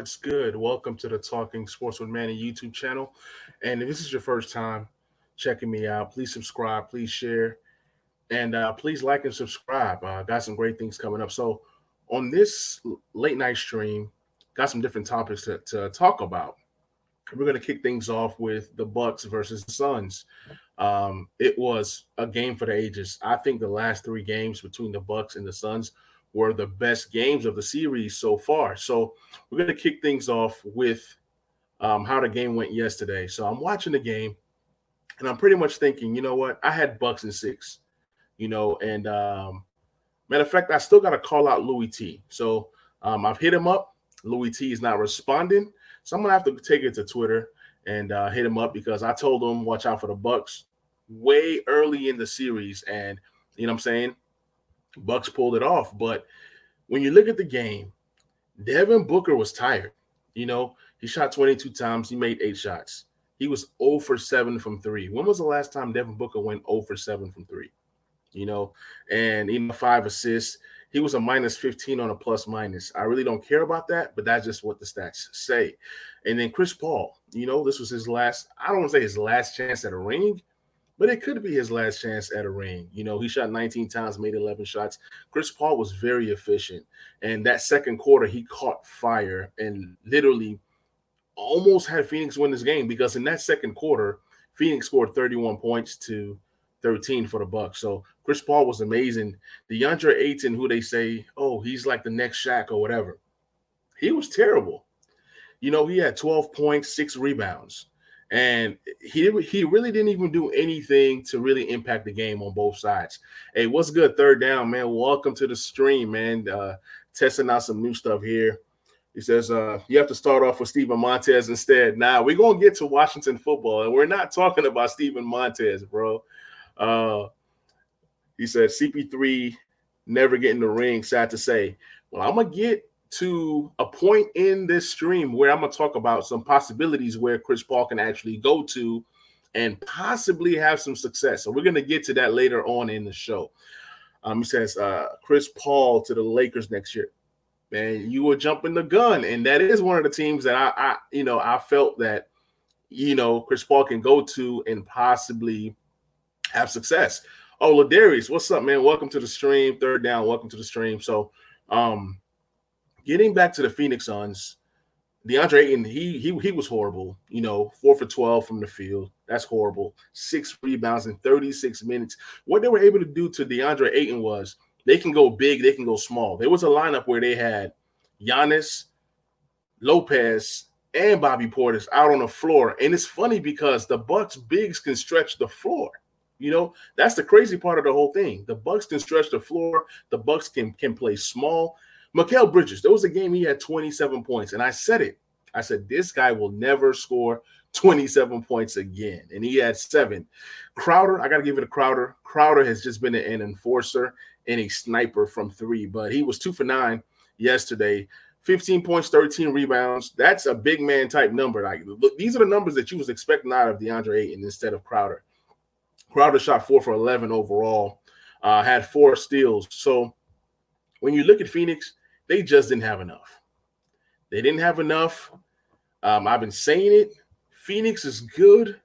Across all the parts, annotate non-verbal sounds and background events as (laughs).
What's good? Welcome to the Talking Sports with Manny YouTube channel. And if this is your first time checking me out, please subscribe, please share, and uh, please like and subscribe. Uh, got some great things coming up. So, on this late night stream, got some different topics to, to talk about. We're going to kick things off with the Bucks versus the Suns. Um, it was a game for the ages. I think the last three games between the Bucks and the Suns were the best games of the series so far. So we're going to kick things off with um, how the game went yesterday. So I'm watching the game, and I'm pretty much thinking, you know what? I had Bucks in six, you know, and um, matter of fact, I still got to call out Louis T. So um, I've hit him up. Louis T is not responding, so I'm gonna have to take it to Twitter and uh, hit him up because I told him watch out for the Bucks way early in the series, and you know what I'm saying Bucks pulled it off. But when you look at the game, Devin Booker was tired. You know, he shot 22 times, he made eight shots. He was 0 for 7 from three. When was the last time Devin Booker went 0 for 7 from three? You know, and even five assists. He was a minus 15 on a plus minus. I really don't care about that, but that's just what the stats say. And then Chris Paul, you know, this was his last, I don't want to say his last chance at a ring, but it could be his last chance at a ring. You know, he shot 19 times, made 11 shots. Chris Paul was very efficient. And that second quarter, he caught fire and literally almost had Phoenix win this game because in that second quarter, Phoenix scored 31 points to 13 for the Bucks. So Chris Paul was amazing. DeAndre Ayton, who they say, oh, he's like the next Shaq or whatever, he was terrible. You know, he had 12 points, six rebounds and he he really didn't even do anything to really impact the game on both sides. Hey, what's good? Third down, man. Welcome to the stream, man. Uh, testing out some new stuff here. He says uh, you have to start off with Steven Montez instead. Now we're gonna get to Washington football, and we're not talking about Steven Montez, bro. Uh, he said CP3 never get in the ring. Sad to say. Well, I'm gonna get to a point in this stream where I'm going to talk about some possibilities where Chris Paul can actually go to and possibly have some success. So we're going to get to that later on in the show. Um, he says uh, Chris Paul to the Lakers next year. Man, you were jumping the gun, and that is one of the teams that I, I, you know, I felt that, you know, Chris Paul can go to and possibly have success. Oh, Ladarius, what's up, man? Welcome to the stream. Third down, welcome to the stream. So, um, getting back to the Phoenix Suns, DeAndre Ayton, he he he was horrible. You know, four for twelve from the field. That's horrible. Six rebounds in 36 minutes. What they were able to do to DeAndre Ayton was they can go big, they can go small. There was a lineup where they had Giannis, Lopez, and Bobby Portis out on the floor. And it's funny because the Bucks bigs can stretch the floor. You know, that's the crazy part of the whole thing. The Bucks can stretch the floor. The Bucks can can play small. Mikal Bridges, there was a game he had 27 points, and I said it. I said, this guy will never score 27 points again. And he had seven. Crowder, I got to give it to Crowder. Crowder has just been an enforcer and a sniper from three, but he was two for nine yesterday. 15 points, 13 rebounds. That's a big man type number. Like look, these are the numbers that you was expecting out of DeAndre Ayton instead of Crowder. Crowder shot four for 11 overall, uh, had four steals. So when you look at Phoenix, they just didn't have enough. They didn't have enough. Um, I've been saying it. Phoenix is good,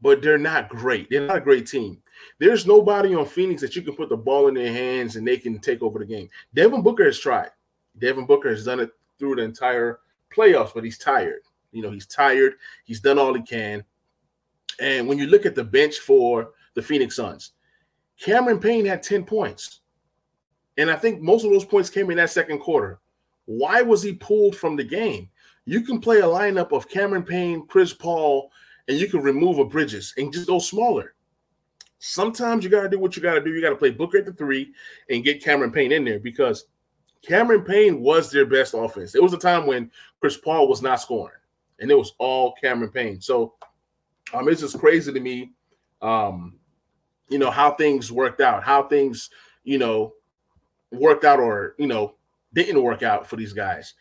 but they're not great. They're not a great team. There's nobody on Phoenix that you can put the ball in their hands and they can take over the game. Devin Booker has tried. Devin Booker has done it through the entire playoffs, but he's tired. You know, he's tired. He's done all he can. And when you look at the bench for the Phoenix Suns, Cameron Payne had 10 points. And I think most of those points came in that second quarter. Why was he pulled from the game? You can play a lineup of Cameron Payne, Chris Paul, and you can remove a Bridges and just go smaller. Sometimes you got to do what you got to do. You got to play Booker at the three and get Cameron Payne in there because Cameron Payne was their best offense. It was a time when Chris Paul was not scoring, and it was all Cameron Payne. So um, it's just crazy to me, um, you know, how things worked out, how things, you know, worked out or you know didn't work out for these guys.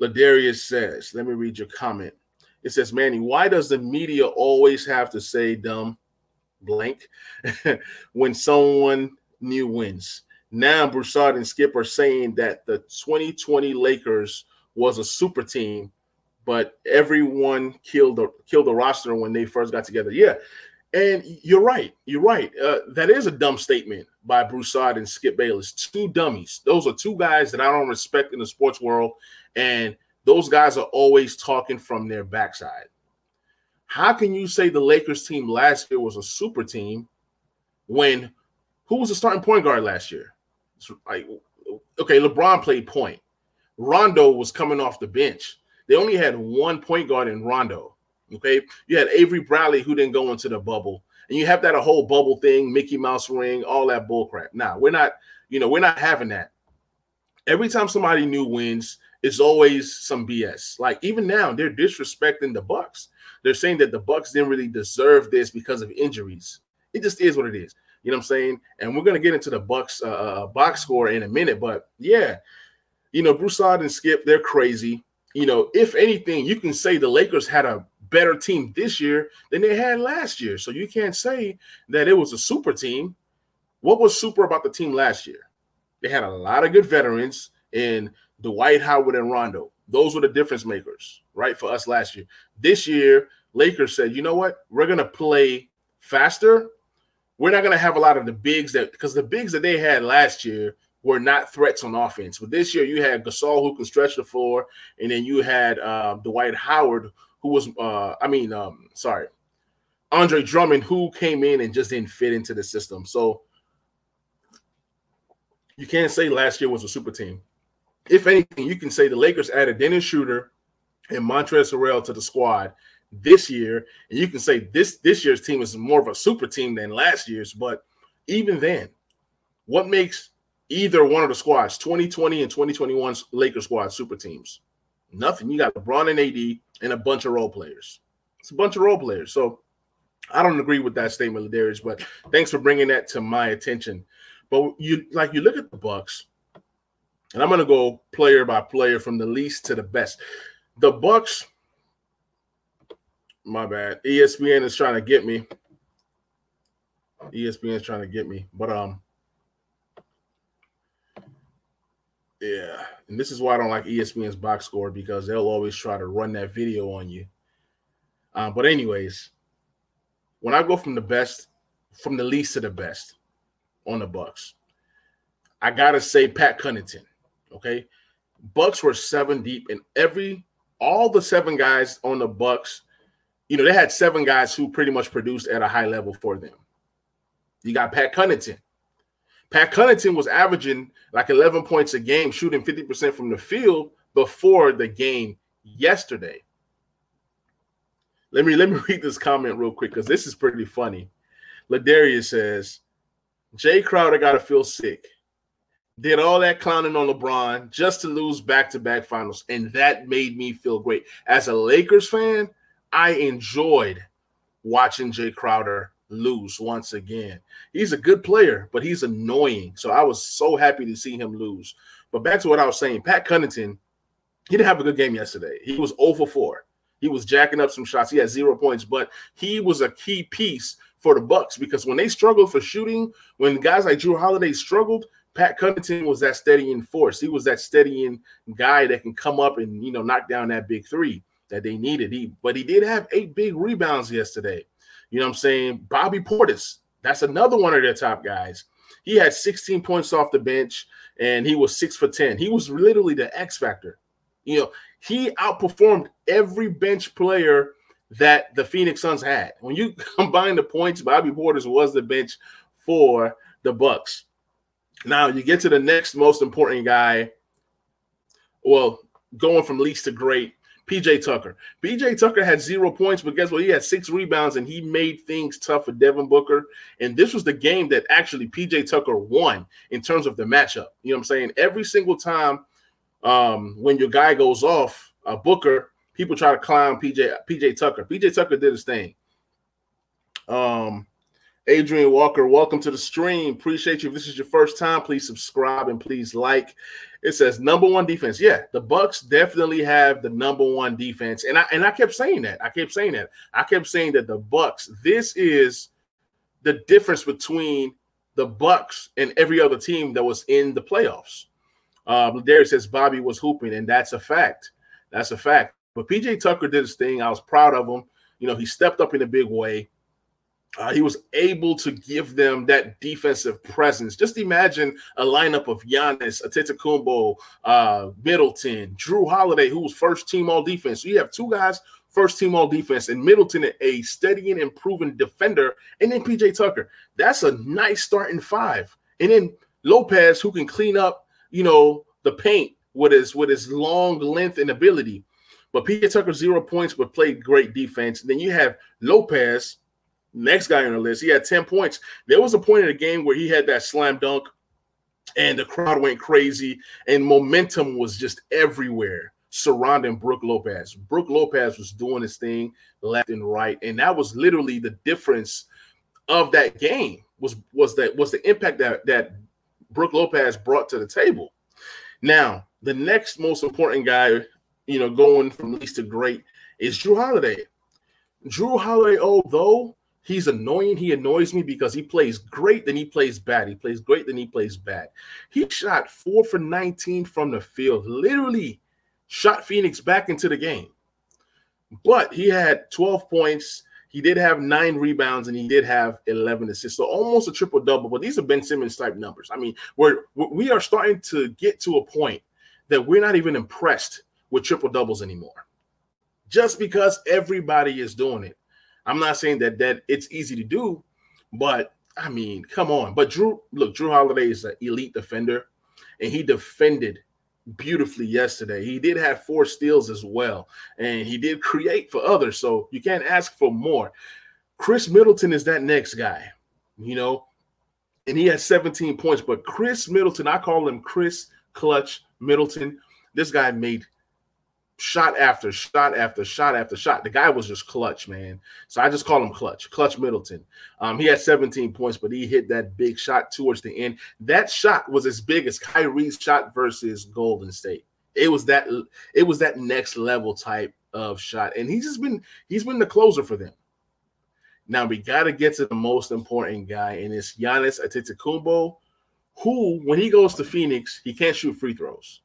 Ladarius says, let me read your comment. It says, Manny, why does the media always have to say dumb blank (laughs) when someone new wins? Now Broussard and Skip are saying that the 2020 Lakers was a super team, but everyone killed the killed the roster when they first got together. Yeah, and you're right. You're right. Uh, that is a dumb statement by Broussard and Skip Bayless. Two dummies. Those are two guys that I don't respect in the sports world, and those guys are always talking from their backside. How can you say the Lakers team last year was a super team when who was the starting point guard last year? Like, okay, LeBron played point. Rondo was coming off the bench. They only had one point guard in Rondo. Okay, you had Avery Bradley who didn't go into the bubble, and you have that a whole bubble thing, Mickey Mouse ring, all that bullcrap. Now we're not, you know, we're not having that. Every time somebody new wins, it's always some BS. Like even now, they're disrespecting the Bucks. They're saying that the Bucks didn't really deserve this because of injuries. It just is what it is. You know what I'm saying? And we're gonna get into the Bucks uh, uh box score in a minute, but yeah, you know, Broussard and Skip, they're crazy. You know, if anything, you can say the Lakers had a better team this year than they had last year. So you can't say that it was a super team. What was super about the team last year? They had a lot of good veterans in Dwight Howard and Rondo. Those were the difference makers, right, for us last year. This year, Lakers said, you know what? We're going to play faster. We're not going to have a lot of the bigs that, because the bigs that they had last year were not threats on offense. But this year, you had Gasol who can stretch the floor, and then you had uh, Dwight Howard who was uh I mean um sorry Andre Drummond who came in and just didn't fit into the system. So you can't say last year was a super team. If anything, you can say the Lakers added Dennis Schroeder and Montrezl Harrell to the squad this year, and you can say this this year's team is more of a super team than last year's. But even then, what makes either one of the squads, 2020 and 2021's Lakers squad, super teams? Nothing. You got LeBron and AD and a bunch of role players. It's a bunch of role players. So I don't agree with that statement, Darius. but thanks for bringing that to my attention. But you like you look at the Bucks, and I'm gonna go player by player from the least to the best. The Bucks, my bad. ESPN is trying to get me. ESPN is trying to get me, but um, yeah, and this is why I don't like ESPN's box score because they'll always try to run that video on you. Uh, but anyways, when I go from the best, from the least to the best on the Bucks, I gotta say Pat Connaughton. Okay, Bucks were seven deep, and every all the seven guys on the Bucks, you know, they had seven guys who pretty much produced at a high level for them. You got Pat Connaughton, Pat Connaughton was averaging like 11 points a game, shooting 50% from the field before the game yesterday. Let me let me (laughs) read this comment real quick because this is pretty funny. Ladarius says, Jay Crowder got to feel sick. Did all that clowning on LeBron just to lose back-to-back finals, and that made me feel great. As a Lakers fan, I enjoyed watching Jay Crowder lose once again. He's a good player, but he's annoying. So I was so happy to see him lose. But back to what I was saying, Pat Connaughton, he didn't have a good game yesterday. He was 0 for 4. He was jacking up some shots. He had zero points, but he was a key piece for the Bucks because when they struggled for shooting, when guys like Jrue Holiday struggled, Pat Connaughton was that steadying force. He was that steadying guy that can come up and you know knock down that big three that they needed. He but he did have eight big rebounds yesterday. You know what I'm saying? Bobby Portis, that's another one of their top guys. He had 16 points off the bench and he was six for 10. He was literally the X factor. You know, he outperformed every bench player that the Phoenix Suns had. When you (laughs) combine the points, Bobby Portis was the bench for the Bucks. Now you get to the next most important guy. Well, going from least to great, PJ Tucker. PJ Tucker had zero points, but guess what? He had six rebounds and he made things tough for Devin Booker. And this was the game that actually PJ Tucker won in terms of the matchup. You know what I'm saying? Every single time um, when your guy goes off, uh, Booker, people try to clown PJ PJ Tucker. PJ Tucker did his thing. Um, Adrian Walker, welcome to the stream. Appreciate you. If this is your first time, please subscribe and please like. It says number one defense. Yeah, the Bucks definitely have the number one defense, and I and I kept saying that. I kept saying that. I kept saying that the Bucks. This is the difference between the Bucks and every other team that was in the playoffs. Uh, Darius says Bobby was hooping, and that's a fact. That's a fact. But PJ Tucker did his thing. I was proud of him. You know, he stepped up in a big way. Uh, he was able to give them that defensive presence. Just imagine a lineup of Giannis, Antetokounmpo, uh, Middleton, Jrue Holiday, who was first team all defense. So you have two guys first team all defense, and Middleton a steady and improving defender, and then PJ Tucker. That's a nice starting five. And then Lopez, who can clean up, you know, the paint with his with his long length and ability. But PJ Tucker zero points, but played great defense. then you have Lopez Next guy on the list, he had 10 points. There was a point in the game where he had that slam dunk and the crowd went crazy and momentum was just everywhere surrounding Brook Lopez. Brook Lopez was doing his thing left and right. And that was literally the difference of that game was was that was the impact that that Brook Lopez brought to the table. Now, the next most important guy, you know, going from least to great is Jrue Holiday. Jrue Holiday, although He's annoying. He annoys me because he plays great, then he plays bad. He plays great, then he plays bad. He shot four for 19 from the field, literally shot Phoenix back into the game. But he had 12 points. He did have nine rebounds and he did have 11 assists. So almost a triple double. But these are Ben Simmons type numbers. I mean, we're we are starting to get to a point that we're not even impressed with triple doubles anymore. Just because everybody is doing it. I'm not saying that that it's easy to do, but I mean, come on. But Jrue, look, Jrue Holiday is an elite defender, and he defended beautifully yesterday. He did have four steals as well, and he did create for others. So you can't ask for more. Khris Middleton is that next guy, you know, and he has 17 points. But Khris Middleton, I call him Khris Clutch Middleton. This guy made shot after shot after shot after shot. The guy was just clutch, man. So I just call him clutch, clutch Middleton. Um, he had 17 points, but he hit that big shot towards the end. That shot was as big as Kyrie's shot versus Golden State. It was that it was that next level type of shot, and he's just been he's been the closer for them. Now we got to get to the most important guy, and it's Giannis Antetokounmpo, who when he goes to Phoenix, he can't shoot free throws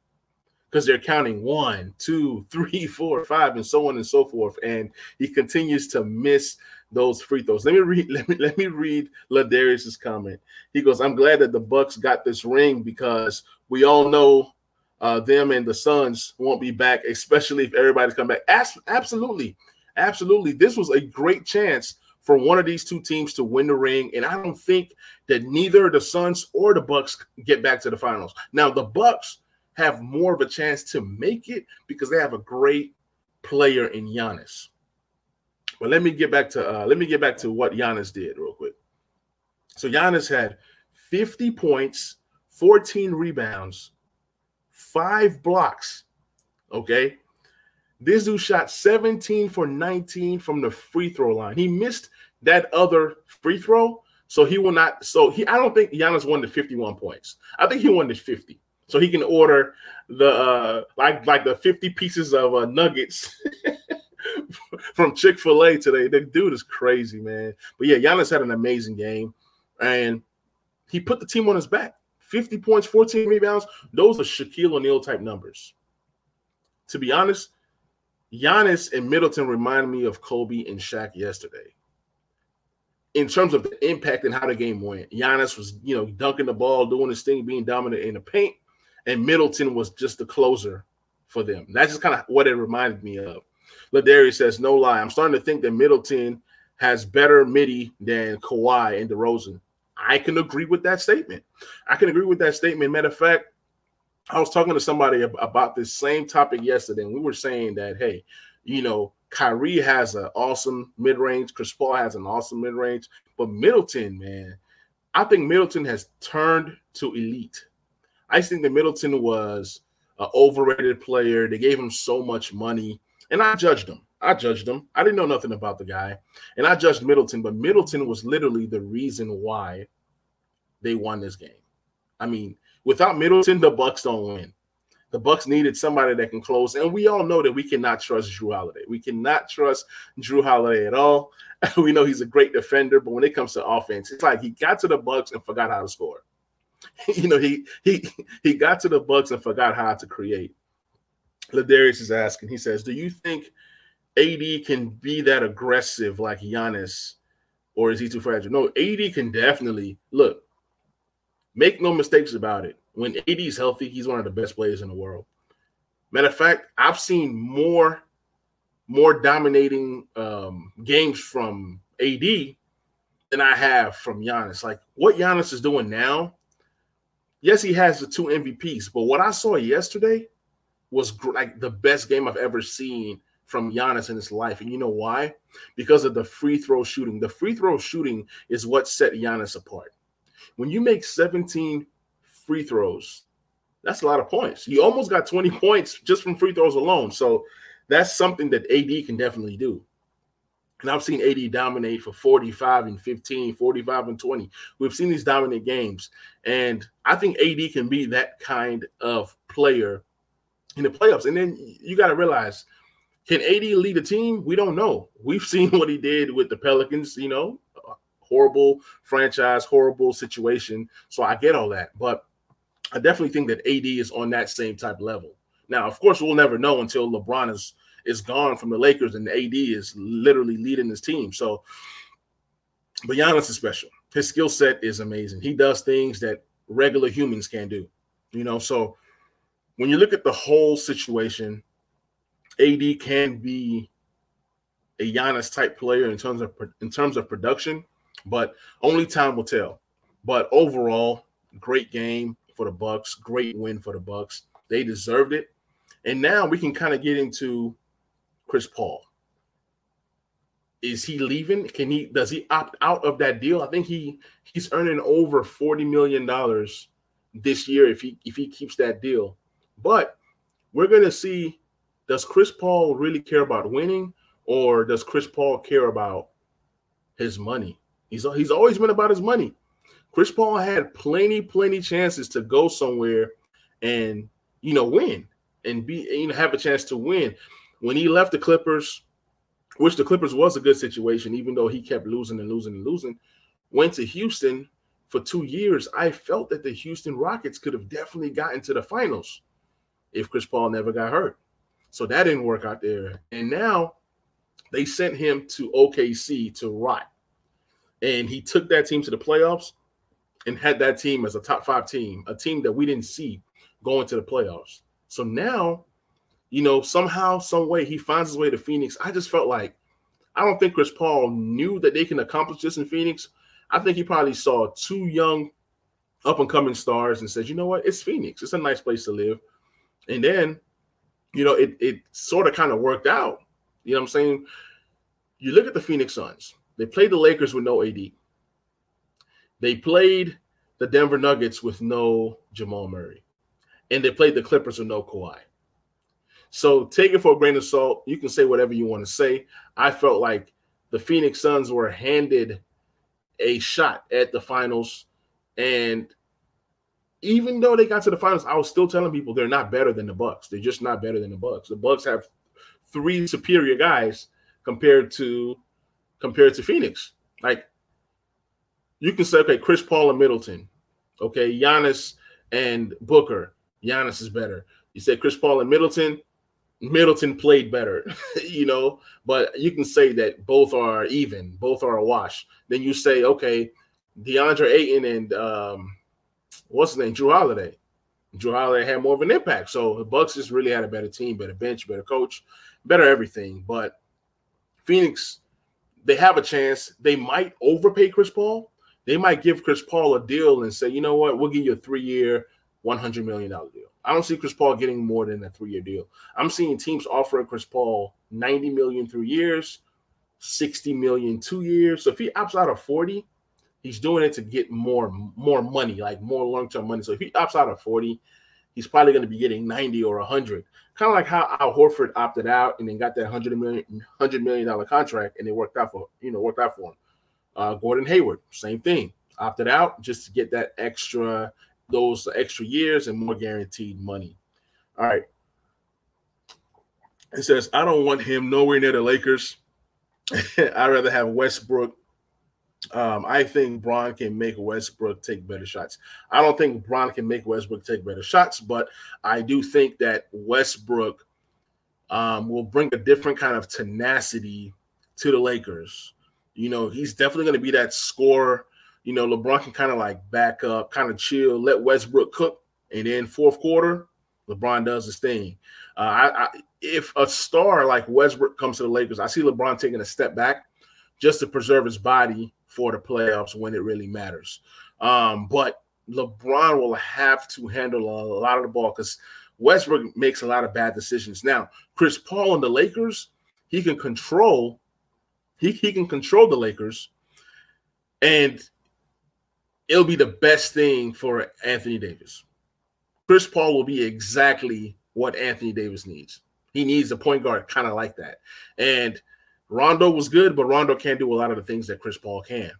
because they're counting one, two, three, four, five, and so on and so forth. And he continues to miss those free throws. Let me read. (laughs) Let me let me read Ladarius's comment. He goes, "I'm glad that the Bucks got this ring because we all know uh, them and the Suns won't be back, especially if everybody's come back. As- absolutely, absolutely. This was a great chance." For one of these two teams to win the ring, and I don't think that neither the Suns or the Bucks get back to the finals. Now, the Bucks have more of a chance to make it because they have a great player in Giannis. But let me get back to uh, let me get back to what Giannis did real quick. So Giannis had 50 points, 14 rebounds, five blocks. Okay. This dude shot 17 for 19 from the free throw line. He missed that other free throw. So he will not. So he I don't think Giannis won the 51 points. I think he won the 50 so he can order the uh, like like the 50 pieces of uh, nuggets (laughs) from Chick-fil-A today. The dude is crazy, man. But yeah, Giannis had an amazing game and he put the team on his back. 50 points, 14 rebounds. Those are Shaquille O'Neal type numbers. To be honest, Giannis and Middleton remind me of Kobe and Shaq yesterday. In terms of the impact and how the game went, Giannis was, you know, dunking the ball, doing his thing, being dominant in the paint and Middleton was just the closer for them. That's just kind of what it reminded me of. Ladarius says, no lie. I'm starting to think that Middleton has better midi than Kawhi and DeRozan. I can agree with that statement. I can agree with that statement. Matter of fact, I was talking to somebody about this same topic yesterday, and we were saying that, hey, you know, Kyrie has an awesome mid range, Chris Paul has an awesome mid range, but Middleton, man, I think Middleton has turned to elite. I think that Middleton was an overrated player. They gave him so much money, and I judged him. I judged him. I didn't know nothing about the guy, and I judged Middleton. But Middleton was literally the reason why they won this game. I mean, without Middleton, the Bucks don't win. The Bucks needed somebody that can close, and we all know that we cannot trust Jrue Holiday. We cannot trust Jrue Holiday at all. (laughs) we know he's a great defender, but when it comes to offense, it's like he got to the Bucks and forgot how to score. (laughs) you know, he he he got to the Bucks and forgot how to create. Ladarius is asking. He says, "Do you think AD can be that aggressive like Giannis, or is he too fragile?" No, AD can definitely look. Make no mistakes about it. When AD is healthy, he's one of the best players in the world. Matter of fact, I've seen more more dominating um, games from AD than I have from Giannis. Like what Giannis is doing now. Yes, he has the two MVPs, but what I saw yesterday was gr- like the best game I've ever seen from Giannis in his life. And you know why? Because of the free throw shooting. The free throw shooting is what set Giannis apart. When you make 17 free throws, that's a lot of points. You almost got 20 (laughs) points just from free throws alone. So that's something that AD can definitely do. And I've seen AD dominate for 45 and 15, 45 and 20. We've seen these dominant games. And I think AD can be that kind of player in the playoffs. And then you got to realize can AD lead a team? We don't know. We've (laughs) seen what he did with the Pelicans, you know, horrible franchise, horrible situation. So I get all that. But I definitely think that AD is on that same type level. Now, of course, we'll never know until LeBron is is gone from the Lakers and AD is literally leading his team. So, but Giannis is special. His skill set is amazing. He does things that regular humans can't do. You know, so when you look at the whole situation, AD can be a Giannis type player in terms of in terms of production, but only time will tell. But overall, great game for the Bucks, great win for the Bucks. They deserved it. And now we can kind of get into Chris Paul. Is he leaving? Can he does he opt out of that deal? I think he he's earning over 40 million dollars this year if he if he keeps that deal. But we're going to see does Chris Paul really care about winning or does Chris Paul care about his money? He's he's always been about his money. Chris Paul had plenty plenty chances to go somewhere and you know win and be you know have a chance to win. When he left the Clippers, which the Clippers was a good situation, even though he kept losing and losing and losing, went to Houston for two years. I felt that the Houston Rockets could have definitely gotten to the finals if Chris Paul never got hurt. So that didn't work out there. And now they sent him to OKC to rot. And he took that team to the playoffs and had that team as a top five team, a team that we didn't see going to the playoffs. So now, you know, somehow, some way, he finds his way to Phoenix. I just felt like I don't think Chris Paul knew that they can accomplish this in Phoenix. I think he probably saw two young, up and coming stars and said, you know what, it's Phoenix. It's a nice place to live. And then, you know, it it sort of kind of worked out. You know what I'm saying? You look at the Phoenix Suns. They played the Lakers with no AD. They played the Denver Nuggets with no Jamal Murray and they played the Clippers with no Kawhi. So take it for a grain of salt. You can say whatever you want to say. I felt like the Phoenix Suns were handed a shot at the finals. And even though they got to the finals, I was still telling people they're not better than the Bucks. They're just not better than the Bucks. The Bucks have three superior guys compared to compared to Phoenix. Like you can say, okay, Chris Paul and Middleton, okay, Giannis and Booker, Giannis is better. You said Chris Paul and Middleton. Middleton played better, (laughs) you know, but you can say that both are even, both are a wash. Then you say, okay, DeAndre Ayton and um, what's his name, Jrue Holiday. Jrue Holiday had more of an impact. So the Bucks just really had a better team, better bench, better coach, better everything. But Phoenix, they have a chance. They might overpay Chris Paul. They might give Chris Paul a deal and say, you know what, we'll give you a three-year, $100 million deal. I don't see Chris Paul getting more than a three year deal. I'm seeing teams offering Chris Paul 90 million three years, 60 million two years. So if he opts out of 40, he's doing it to get more more money, like more long term money. So if he opts out of 40, he's probably going to be getting 90 or 100. Kind of like how Al Horford opted out and then got that 100 million 100 million dollar contract and it worked out for you know worked out for him. Uh, Gordon Hayward, same thing, opted out just to get that extra those extra years and more guaranteed money. All right. It says, I don't want him nowhere near the Lakers. (laughs) I'd rather have Westbrook Um, I think Bron can make Westbrook take better shots. I don't think Bron can make Westbrook take better shots, but I do think that Westbrook um, will bring a different kind of tenacity to the Lakers. You know, he's definitely going to be that scorer. You know, LeBron can kind of like back up, kind of chill, let Westbrook cook, and then fourth quarter, LeBron does his thing. Uh, I, I, if a star like Westbrook comes to the Lakers, I see LeBron taking a step back just to preserve his body for the playoffs when it really matters. Um, but LeBron will have to handle a lot of the ball because Westbrook makes a lot of bad decisions. Now, Chris Paul and the Lakers, he can control, he, he can control the Lakers, and it'll be the best thing for Anthony Davis. Chris Paul will be exactly what Anthony Davis needs. He needs a point guard kind of like that. And Rondo was good, but Rondo can't do a lot of the things that Chris Paul can.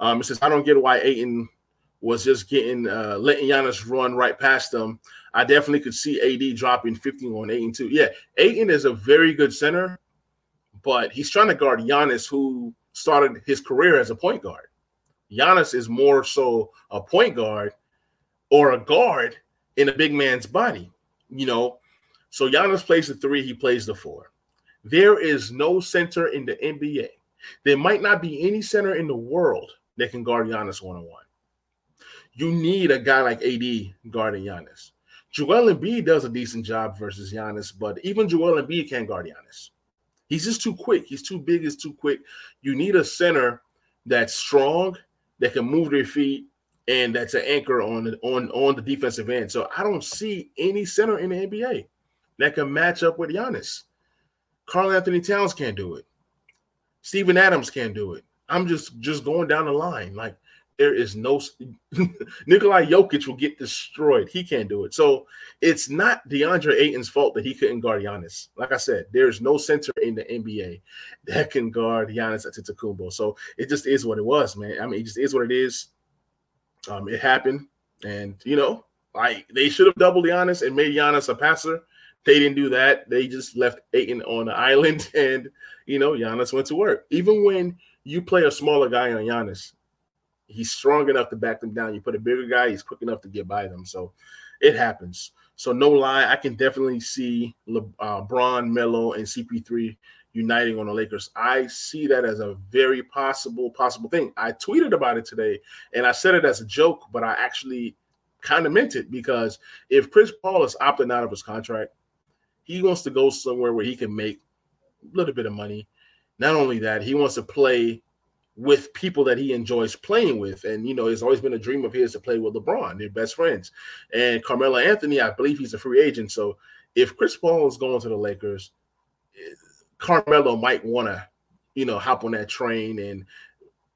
Um, it says, I don't get why Ayton was just getting uh, letting Giannis run right past them. I definitely could see AD dropping 15 on Ayton too. Yeah, Ayton is a very good center, but he's trying to guard Giannis, who started his career as a point guard. Giannis is more so a point guard or a guard in a big man's body, you know. So Giannis plays the three, he plays the four. There is no center in the NBA. There might not be any center in the world that can guard Giannis one on one. You need a guy like AD guarding Giannis. Joel Embiid does a decent job versus Giannis, but even Joel Embiid can't guard Giannis. He's just too quick. He's too big. He's too quick. You need a center that's strong, that can move their feet, and that's an anchor on the, on on the defensive end. So I don't see any center in the NBA that can match up with Giannis. Karl-Anthony Towns can't do it. Steven Adams can't do it. I'm just just going down the line. Like there is no (laughs) Nikolai Jokic will get destroyed. He can't do it. So it's not DeAndre Ayton's fault that he couldn't guard Giannis. Like I said, there's no center in the NBA that can guard Giannis Antetokounmpo. So it just is what it was, man. I mean, it just is what it is. Um, it happened, and you know, like they should have doubled Giannis and made Giannis a passer. They didn't do that. They just left Ayton on the (laughs) island, and you know, Giannis went to work. Even when you play a smaller guy on Giannis, he's strong enough to back them down. You put a bigger guy, he's quick enough to get by them. So it happens. So no lie, I can definitely see Le- uh, Melo, and CP3 uniting on the Lakers. I see that as a very possible possible thing. I tweeted about it today, and I said it as a joke, but I actually kind of meant it because if Chris Paul is opting out of his contract, he wants to go somewhere where he can make a little bit of money. Not only that, he wants to play with people that he enjoys playing with. And, you know, it's always been a dream of his to play with LeBron. They're best friends. And Carmelo Anthony, I believe he's a free agent. So if Chris Paul is going to the Lakers, Carmelo might want to, you know, hop on that train and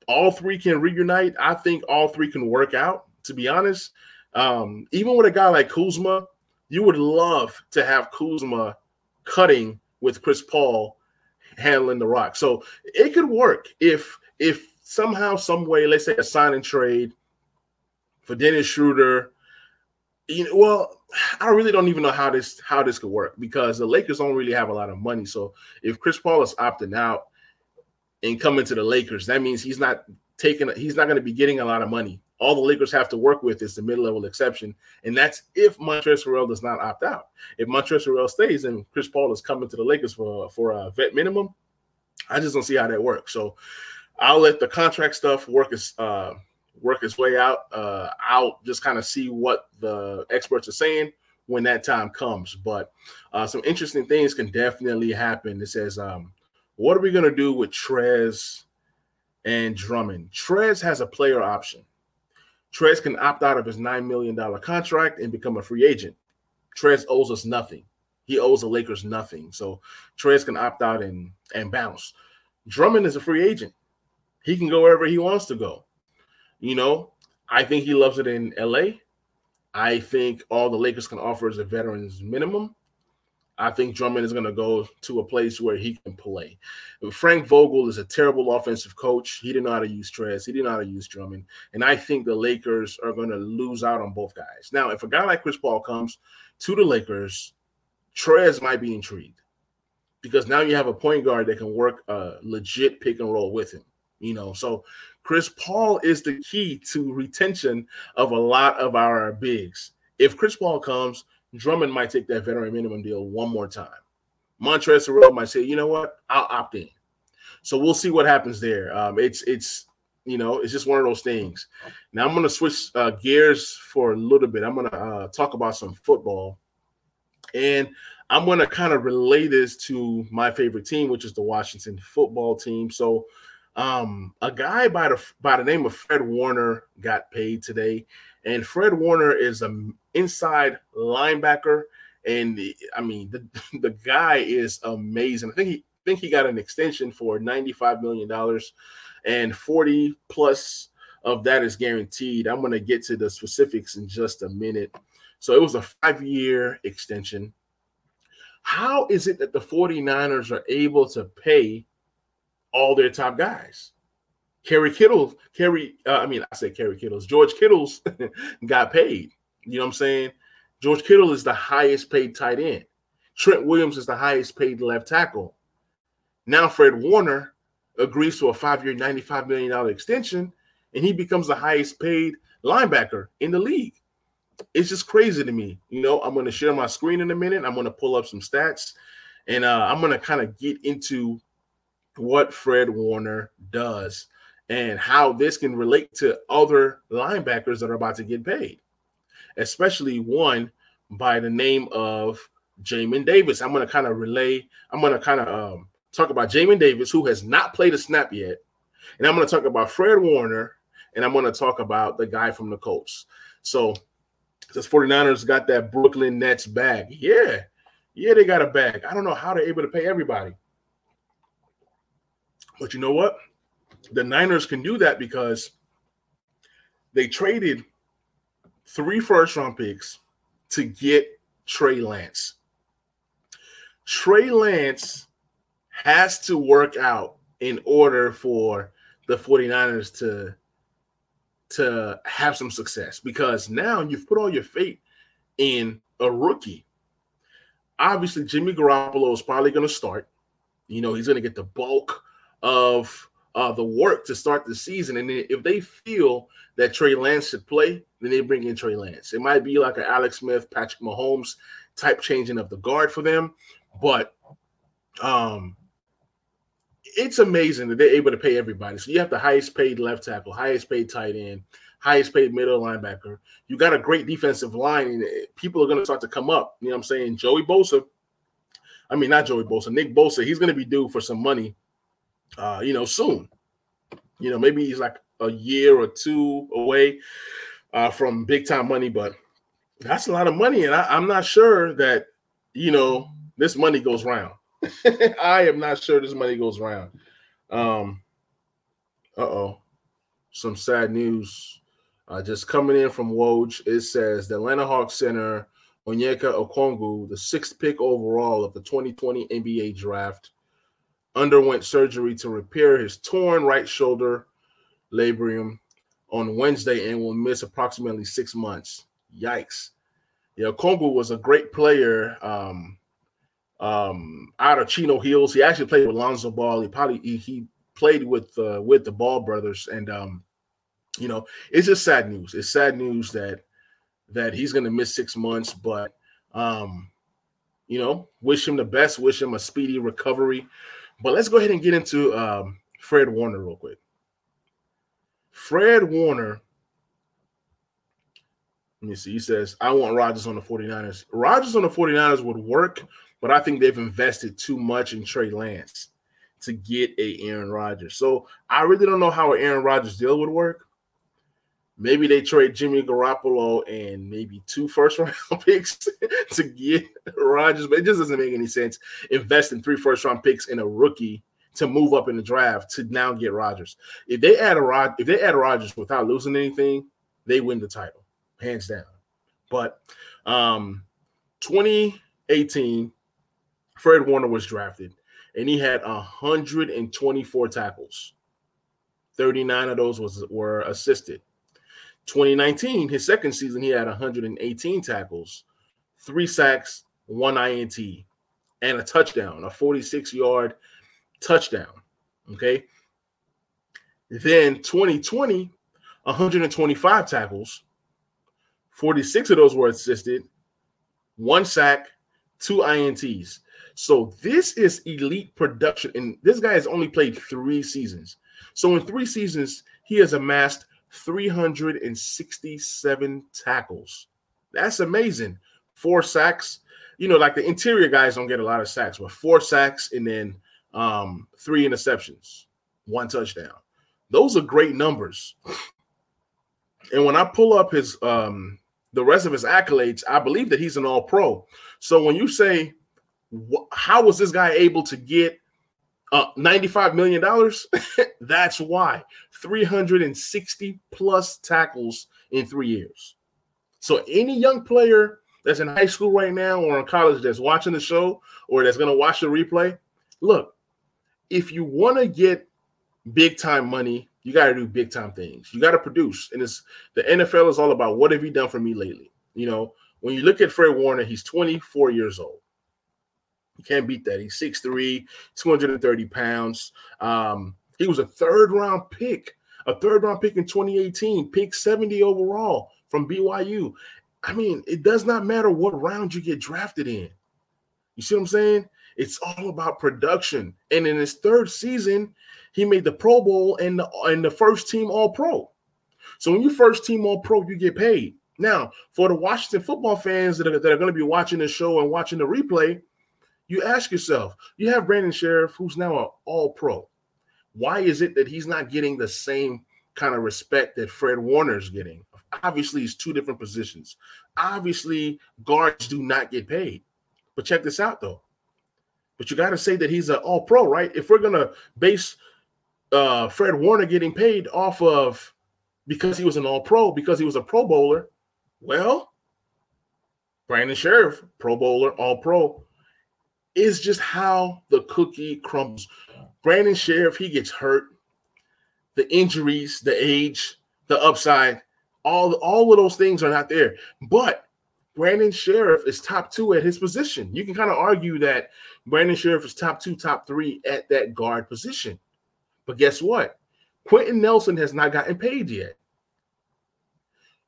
all three can reunite. I think all three can work out, to be honest. Um, even with a guy like Kuzma, you would love to have Kuzma cutting with Chris Paul handling the rock. So it could work if if somehow, some way, let's say a sign and trade for Dennis Schroeder, you know, well, I really don't even know how this how this could work because the Lakers don't really have a lot of money. So if Chris Paul is opting out and coming to the Lakers, that means he's not taking he's not going to be getting a lot of money. All the Lakers have to work with is the mid-level exception, and that's if Montrezl Harrell does not opt out. If Montrezl Harrell stays and Chris Paul is coming to the Lakers for for a vet minimum, I just don't see how that works. So I'll let the contract stuff work its uh, work its way out. Uh, I'll just kind of see what the experts are saying when that time comes. But uh, some interesting things can definitely happen. It says, um, "What are we going to do with Trez and Drummond?" Trez has a player option. Trez can opt out of his nine million dollar contract and become a free agent. Trez owes us nothing. He owes the Lakers nothing. So Trez can opt out and and bounce. Drummond is a free agent. He can go wherever he wants to go. You know, I think he loves it in LA. I think all the Lakers can offer is a veteran's minimum. I think Drummond is going to go to a place where he can play. Frank Vogel is a terrible offensive coach. He didn't know how to use Trez. He didn't know how to use Drummond. And I think the Lakers are going to lose out on both guys. Now, if a guy like Chris Paul comes to the Lakers, Trez might be intrigued because now you have a point guard that can work a legit pick and roll with him. You know, so Chris Paul is the key to retention of a lot of our bigs. If Chris Paul comes, Drummond might take that veteran minimum deal one more time. Montrezl Harrell might say, you know what, I'll opt in. So we'll see what happens there. Um, it's it's you know it's just one of those things. Now I'm going to switch uh, gears for a little bit. I'm going to uh, talk about some football, and I'm going to kind of relate this to my favorite team, which is the Washington football team. So um, a guy by the by the name of Fred Warner got paid today, and Fred Warner is an inside linebacker, and the, I mean the (laughs) the guy is amazing. I think he I think he got an extension for ninety five million dollars, and forty plus of that is guaranteed. I'm going to get to the specifics in just a minute. So it was a five year extension. How is it that the 49ers are able to pay all their top guys. Kerry Kittle, Kerry, uh, I mean, I say Kerry Kittles, George Kittles (laughs) got paid. You know what I'm saying? George Kittle is the highest paid tight end. Trent Williams is the highest paid left tackle. Now Fred Warner agrees to a five-year, $95 million extension, and he becomes the highest paid linebacker in the league. It's just crazy to me. You know, I'm going to share my screen in a minute. I'm going to pull up some stats, and uh, I'm going to kind of get into what Fred Warner does and how this can relate to other linebackers that are about to get paid, especially one by the name of Jamin Davis. I'm going to kind of relay, I'm going to kind of um, talk about Jamin Davis, who has not played a snap yet. And I'm going to talk about Fred Warner, and I'm going to talk about the guy from the Colts. So, this 49ers got that Brooklyn Nets bag. Yeah. Yeah, they got a bag. I don't know how they're able to pay everybody. But you know what? The Niners can do that because they traded three first round picks to get Trey Lance. Trey Lance has to work out in order for the 49ers to to have some success because now you've put all your faith in a rookie. Obviously, Jimmy Garoppolo is probably going to start. You know, he's going to get the bulk of uh, the work to start the season. And if they feel that Trey Lance should play, then they bring in Trey Lance. It might be like an Alex Smith, Patrick Mahomes type changing of the guard for them, but um, it's amazing that they're able to pay everybody. So you have the highest paid left tackle, highest paid tight end, highest paid middle linebacker. You got a great defensive line, and people are going to start to come up. You know what I'm saying? Joey Bosa. I mean, not Joey Bosa, Nick Bosa. He's going to be due for some money uh, you know, soon. You know, maybe he's like a year or two away uh, from big time money, but that's a lot of money, and I, am not sure that you know this money goes round. (laughs) I am not sure this money goes round. Um, uh oh, some sad news uh, just coming in from Woj. It says the Atlanta Hawks center Onyeka Okongwu, the sixth pick overall of the 2020 NBA draft, underwent surgery to repair his torn right shoulder labrum on Wednesday and will miss approximately six months. Yikes. Yeah, Kombu was a great player um, um, out of Chino Hills. He actually played with Lonzo Ball. He probably he, he played with uh, with the Ball brothers, and um, you know, it's just sad news. It's sad news that that he's going to miss six months, but um, you know, wish him the best. Wish him a speedy recovery. But let's go ahead and get into um, Fred Warner real quick. Fred Warner, let me see. He says, I want Rodgers on the 49ers. Rodgers on the 49ers would work, but I think they've invested too much in Trey Lance to get a Aaron Rodgers. So I really don't know how an Aaron Rodgers deal would work. Maybe they trade Jimmy Garoppolo and maybe two first round (laughs) picks to get Rodgers, but it just doesn't make any sense. Invest in three first round picks in a rookie to move up in the draft to now get Rodgers. If they add a Rod, if they add Rodgers without losing anything, they win the title, hands down. But um 2018, Fred Warner was drafted and he had 124 tackles. 39 of those was were assisted. 2019, his second season, he had 118 tackles, three sacks, one INT, and a touchdown, a 46 yard touchdown. Okay. Then 2020, 125 tackles, 46 of those were assisted, one sack, two INTs. So this is elite production. And this guy has only played three seasons. So in three seasons, he has amassed 367 tackles. That's amazing. Four sacks. You know, like the interior guys don't get a lot of sacks, but four sacks and then um, three interceptions, one touchdown. Those are great numbers. And when I pull up his um, the rest of his accolades, I believe that he's an all pro. So when you say, how was this guy able to get uh, $95 million? (laughs) That's why 360 plus tackles in three years. So any young player that's in high school right now or in college that's watching the show or that's going to watch the replay, look, if you want to get big time money, you got to do big time things. You got to produce. And it's the NFL is all about what have you done for me lately? You know, when you look at Fred Warner, he's 24 years old. You can't beat that. He's 6'3, 230 pounds. Um, he was a third round pick, a third round pick in 2018, pick 70 overall from BYU. I mean, it does not matter what round you get drafted in. You see what I'm saying? It's all about production. And in his third season, he made the Pro Bowl and the, and the first team All Pro. So when you first team All Pro, you get paid. Now, for the Washington football fans that are, that are going to be watching the show and watching the replay, you ask yourself, you have Brandon Scherff, who's now an All Pro. Why is it that he's not getting the same kind of respect that Fred Warner is getting? Obviously, it's two different positions. Obviously, guards do not get paid. But check this out, though. But you got to say that he's an all pro, right? If we're going to base uh, Fred Warner getting paid off of because he was an all pro, because he was a pro bowler, well, Brandon Scherff, pro bowler, all pro, is just how the cookie crumbles. Brandon Scherff, he gets hurt. The injuries, the age, the upside, all, all of those things are not there. But Brandon Scherff is top two at his position. You can kind of argue that Brandon Scherff is top two, top three at that guard position. But guess what? Quenton Nelson has not gotten paid yet.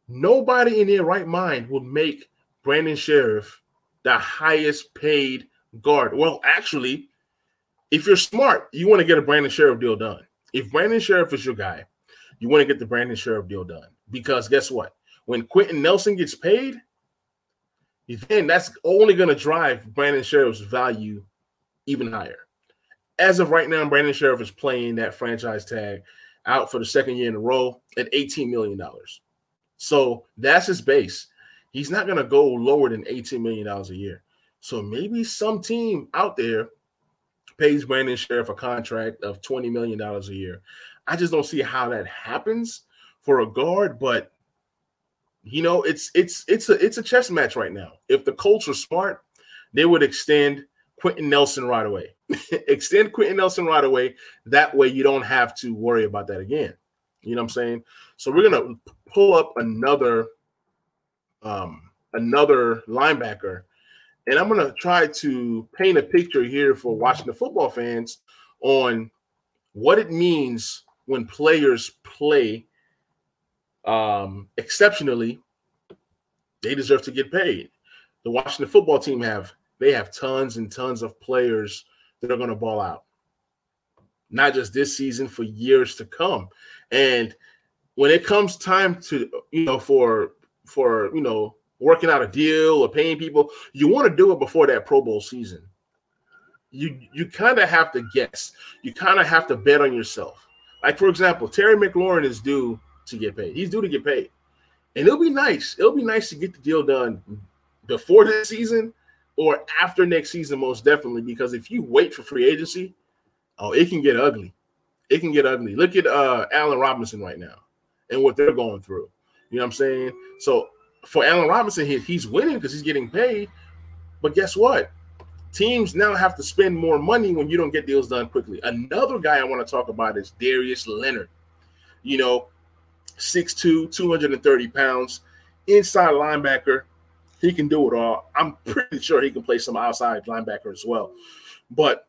Nobody in their right mind would make Brandon Scherff the highest paid guard. Well, actually, if you're smart, you want to get a Brandon Scherff deal done. If Brandon Scherff is your guy, you want to get the Brandon Scherff deal done. Because guess what? When Quenton Nelson gets paid, then that's only going to drive Brandon Scherff's value even higher. As of right now, Brandon Scherff is playing that franchise tag out for the second year in a row at $18 million. So that's his base. He's not going to go lower than $18 million a year. So maybe some team out there pays Brandon Scherff a contract of $20 million a year. I just don't see how that happens for a guard, but you know, it's it's it's a it's a chess match right now. If the Colts were smart, they would extend Quenton Nelson right away. (laughs) extend Quenton Nelson right away. That way you don't have to worry about that again. You know what I'm saying? So we're gonna pull up another um another linebacker, and I'm gonna try to paint a picture here for watching the football fans on what it means when players play um, exceptionally, they deserve to get paid. The Washington football team have they have tons and tons of players that are going to ball out. Not just this season, for years to come. And when it comes time to you know for for you know working out a deal or paying people, you want to do it before that Pro Bowl season. You you kind of have to guess. You kind of have to bet on yourself. Like for example, Terry McLaurin is due to get paid. He's due to get paid. And it'll be nice. It'll be nice to get the deal done before this season or after next season, most definitely. Because if you wait for free agency, oh, it can get ugly. It can get ugly. Look at uh Allen Robinson right now and what they're going through. You know what I'm saying? So for Allen Robinson, he, he's winning because he's getting paid. But guess what? Teams now have to spend more money when you don't get deals done quickly. Another guy I want to talk about is Darius Leonard. You know, 6'2, 230 pounds, inside linebacker. He can do it all. I'm pretty sure he can play some outside linebacker as well. But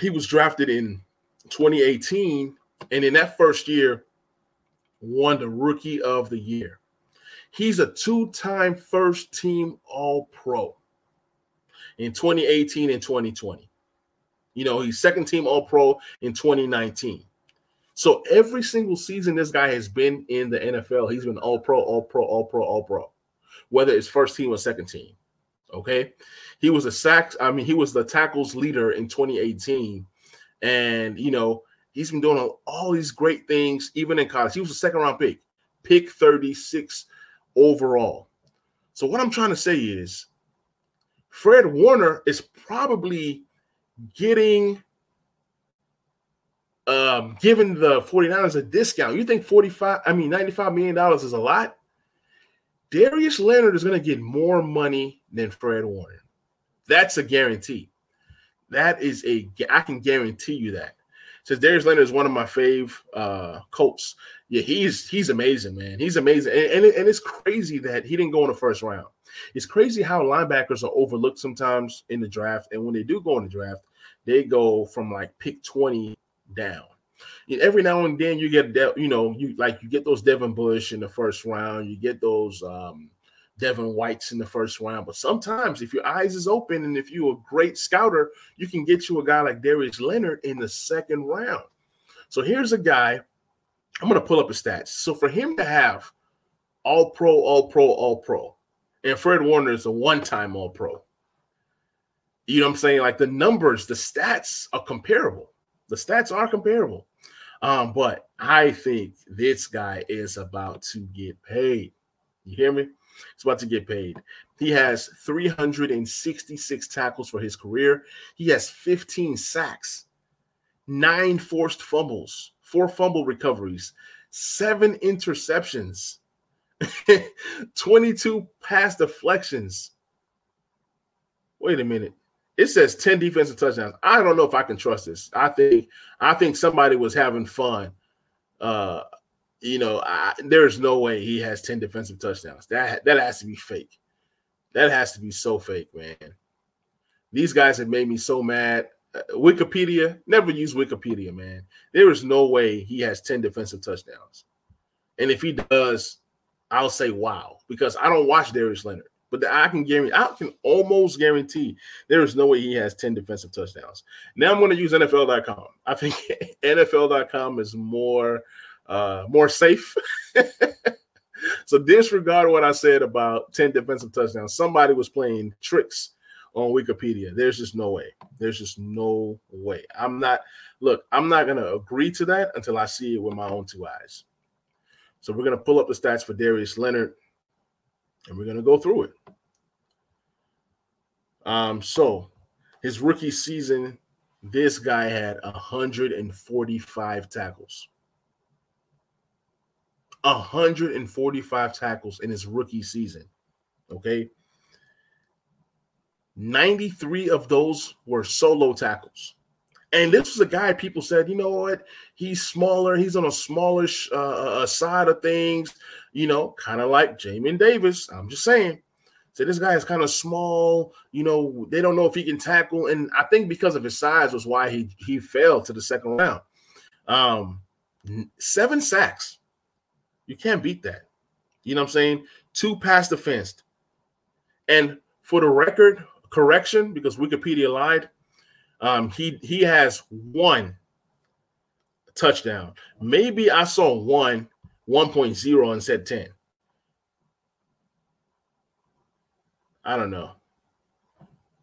he was drafted in 2018 And in that first year, won the rookie of the year. He's a two-time first team all pro in 2018 and 2020. You know, he's second team all pro in 2019. So every single season this guy has been in the NFL, he's been all pro, all pro, all pro, all pro, whether it's first team or second team. Okay. He was a sack, I mean, he was the tackles leader in 2018. And, you know, he's been doing all these great things, even in college. He was a second round pick, pick 36 overall. So, what I'm trying to say is Fred Warner is probably getting um giving the 49ers a discount. You think 45, I mean 95 million dollars is a lot? Darius Leonard is going to get more money than Fred Warner. That's a guarantee. That is a I can guarantee you that. Says Darius Leonard is one of my fave uh Colts. Yeah, he's he's amazing, man. He's amazing, and, and, and it's crazy that he didn't go in the first round. It's crazy how linebackers are overlooked sometimes in the draft, and when they do go in the draft, they go from like pick twenty down. Every now and then you get, you know, you like you get those Devin Bush in the first round, you get those um, Devin Whites in the first round. But sometimes, if your eyes is open and if you're a great scouter, you can get you a guy like Darius Leonard in the second round. So here's a guy. I'm going to pull up his stats. So for him to have All Pro, All Pro, All Pro, and Fred Warner is a one-time All Pro. You know what I'm saying? Like the numbers, the stats are comparable. The stats are comparable. Um, but I think this guy is about to get paid. You hear me? He's about to get paid. He has 366 tackles for his career. He has 15 sacks, nine forced fumbles, four fumble recoveries, seven interceptions, (laughs) 22 pass deflections. Wait a minute. It says 10 defensive touchdowns. I don't know if I can trust this. I think I think somebody was having fun. Uh, you know, I, there's no way he has 10 defensive touchdowns. That that has to be fake. That has to be so fake, man. These guys have made me so mad. Uh, Wikipedia, never use Wikipedia, man. There is no way he has 10 defensive touchdowns. And if he does, I'll say wow, because I don't watch Darius Leonard. But I can guarantee, I can almost guarantee there is no way he has 10 defensive touchdowns. Now I'm going to use NFL.com. I think (laughs) NFL.com is more uh more safe. (laughs) so disregard what I said about 10 defensive touchdowns. Somebody was playing tricks on Wikipedia. There's just no way. There's just no way. I'm not look, I'm not gonna agree to that until I see it with my own two eyes. So we're gonna pull up the stats for Darius Leonard and we're to go through it. Um, so his rookie season, this guy had 145 tackles. 145 tackles in his rookie season. Okay. 93 of those were solo tackles. And this was a guy people said, you know what? He's smaller. He's on a smallish uh, uh, uh side of things, you know, kind of like Jamin Davis. I'm just saying. So this guy is kind of small. You know, they don't know if he can tackle. And I think because of his size was why he he fell to the second round. Um, seven sacks. You can't beat that. You know what I'm saying? Two pass defense. And for the record, correction, because Wikipedia lied um, he he has one touchdown. Maybe I saw one 1.0 and said 10. I don't know.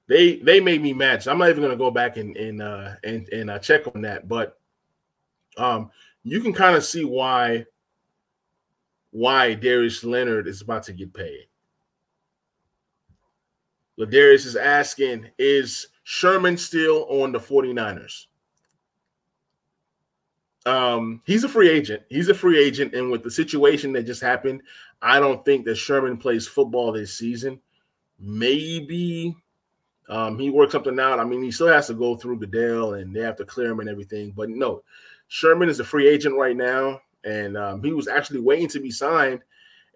They they made me. So I'm not even gonna go back and and uh, and and uh, check on that, but um, you can kind of see why why Darius Leonard is about to get paid. Ladarius is asking, is Sherman still on the 49ers. Um, he's a free agent. He's a free agent. And with the situation that just happened, I don't think that Sherman plays football this season. Maybe um, he works something out. I mean, he still has to go through Goodell and they have to clear him and everything. But no, Sherman is a free agent right now. And um, he was actually waiting to be signed.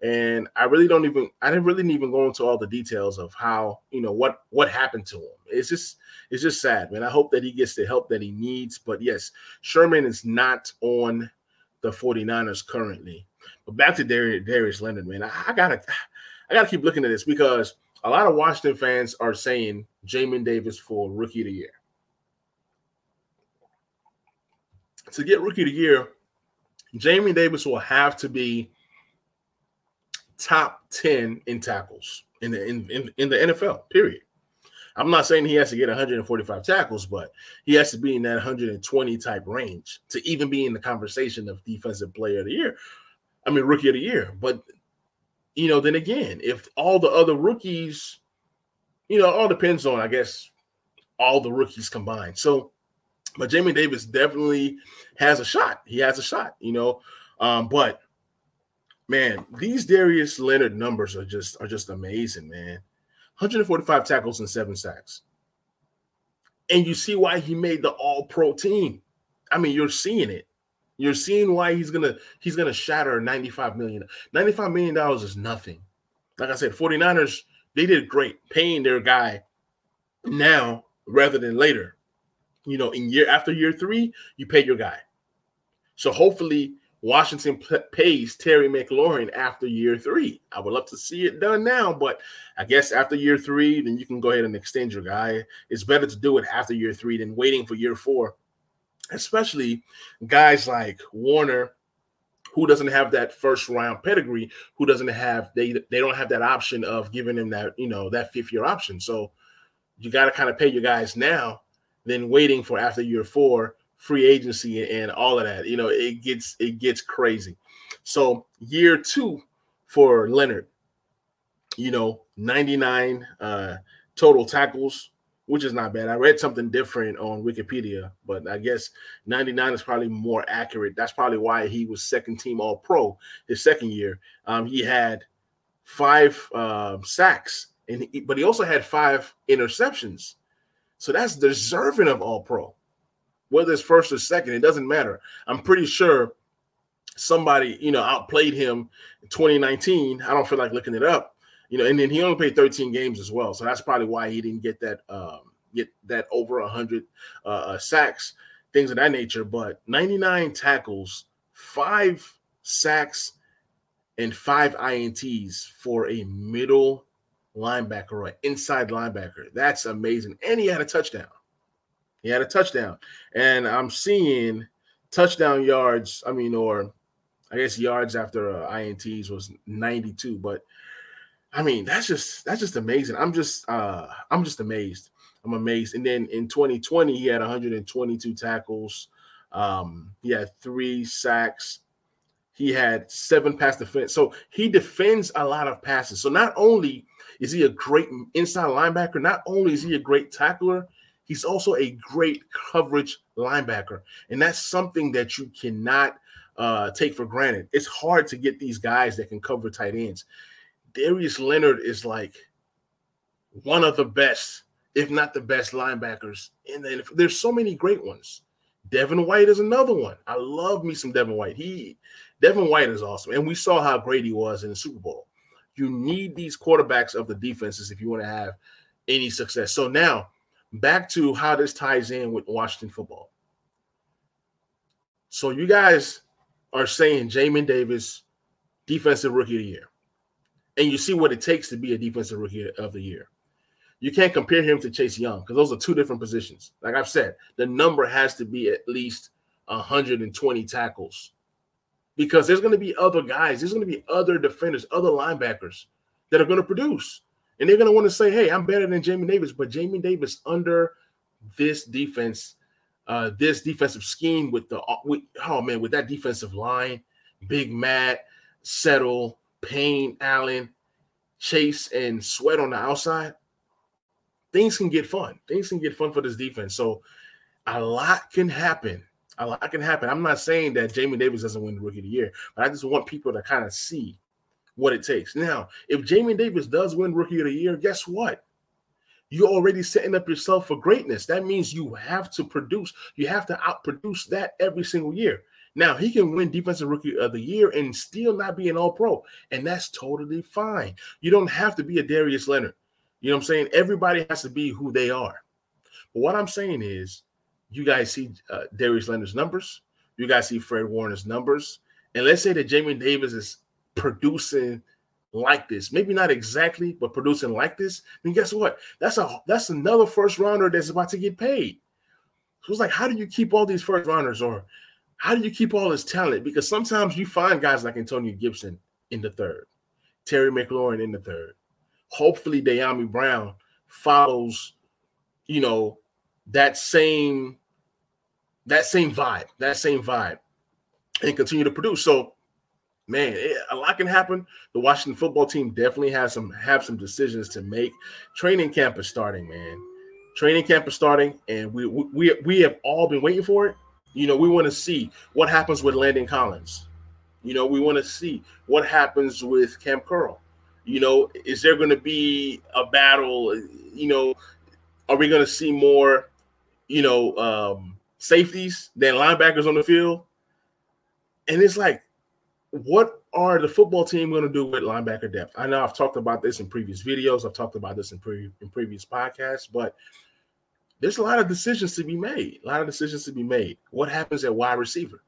And I really don't even I didn't really even go into all the details of how, you know, what what happened to him. It's just it's just sad, man. I hope that he gets the help that he needs. But yes, Sherman is not on the 49ers currently. But back to Darius, Darius Leonard, man. I, I gotta I gotta keep looking at this because a lot of Washington fans are saying Jamin Davis for rookie of the year. To get rookie of the year, Jamin Davis will have to be top 10 in tackles in the in, in, in the NFL, period. I'm not saying he has to get 145 tackles, but he has to be in that 120 type range to even be in the conversation of defensive player of the year. I mean, rookie of the year. But you know, then again, if all the other rookies, you know, all depends on, I guess, all the rookies combined. So, but Jamie Davis definitely has a shot. He has a shot, you know. Um, but man, these Darius Leonard numbers are just are just amazing, man. 145 tackles and seven sacks. And you see why he made the all pro team. I mean, you're seeing it. You're seeing why he's gonna he's gonna shatter 95 million. 95 million dollars is nothing. Like I said, 49ers, they did great paying their guy now rather than later. You know, in year after year three, you pay your guy. So hopefully Washington p- pays Terry McLaurin after year three. I would love to see it done now, but I guess after year three, then you can go ahead and extend your guy. It's better to do it after year three than waiting for year four especially guys like Warner, who doesn't have that first round pedigree, who doesn't have they they don't have that option of giving him that you know that fifth year option. So you got to kind of pay your guys now, then waiting for after year four free agency and all of that. You know it gets it gets crazy. So year two for Leonard, you know, 99 uh, total tackles, which is not bad. I read something different on Wikipedia, but I guess 99 is probably more accurate. That's probably why he was second team All Pro his second year. Um, he had five uh, sacks, and he, but he also had five interceptions. So that's deserving of All Pro. Whether it's first or second, it doesn't matter. I'm pretty sure somebody, you know, outplayed him in 2019. I don't feel like looking it up, you know, and then he only played 13 games as well, so that's probably why he didn't get that um, get that over 100 uh, uh, sacks, things of that nature. But 99 tackles, five sacks, and five ints for a middle linebacker or an inside linebacker. That's amazing, and he had a touchdown. He had a touchdown, and I'm seeing touchdown yards. I mean, or I guess yards after uh, ints was 92, but I mean, that's just that's just amazing. I'm just uh I'm just amazed. I'm amazed. And then in 2020, he had 122 tackles. Um, he had three sacks. He had seven pass defense. So he defends a lot of passes. So not only is he a great inside linebacker, not only is he a great tackler, he's also a great coverage linebacker. And that's something that you cannot uh, take for granted. It's hard to get these guys that can cover tight ends. Darius Leonard is like one of the best, if not the best linebackers And the NFL. There's so many great ones. Devin White is another one. I love me some Devin White. He Devin White is awesome. And we saw how great he was in the Super Bowl. You need these quarterbacks of the defenses if you want to have any success. So now back to how this ties in with Washington football. So you guys are saying Jamin Davis, defensive rookie of the year and you see what it takes to be a defensive rookie of the year. You can't compare him to Chase Young because those are two different positions. Like I've said, the number has to be at least 120 tackles because there's going to be other guys, there's going to be other defenders, other linebackers that are going to produce. And they're going to want to say, hey, I'm better than Jamie Davis. But Jamie Davis, under this defense, uh, this defensive scheme with the, with, oh man, with that defensive line, Big Matt, Settle, Payne, Allen, Chase, and Sweat on the outside, things can get fun. Things can get fun for this defense. So a lot can happen. A lot can happen. I'm not saying that Jamie Davis doesn't win the rookie of the year, but I just want people to kind of see what it takes. Now, if Jamie Davis does win rookie of the year, guess what? You're already setting up yourself for greatness. That means you have to produce, you have to outproduce that every single year. Now he can win defensive rookie of the year and still not be an all pro, and that's totally fine. You don't have to be a Darius Leonard. You know what I'm saying? Everybody has to be who they are. But what I'm saying is, you guys see uh, Darius Leonard's numbers, you guys see Fred Warner's numbers, and let's say that Jamin Davis is producing like this, maybe not exactly, but producing like this. Then guess what? That's a that's another first rounder that's about to get paid. So it's like, how do you keep all these first rounders, or how do you keep all this talent? Because sometimes you find guys like Antonio Gibson in the third, Terry McLaurin in the third. Hopefully, Dyami Brown follows, you know, that same that same vibe, that same vibe, and continue to produce. So, man, it, a lot can happen. The Washington football team definitely has some have some decisions to make. Training camp is starting, man. Training camp is starting, and we we we have all been waiting for it. You know, we want to see what happens with Landon Collins. You know, we want to see what happens with Cam Curl. You know, is there going to be a battle? You know, are we going to see more, you know, um, safeties than linebackers on the field? And it's like, what are the football team going to do with linebacker depth? I know I've talked about this in previous videos. I've talked about this in, pre- in previous podcasts, but there's a lot of decisions to be made. A lot of decisions to be made. What happens at wide receiver?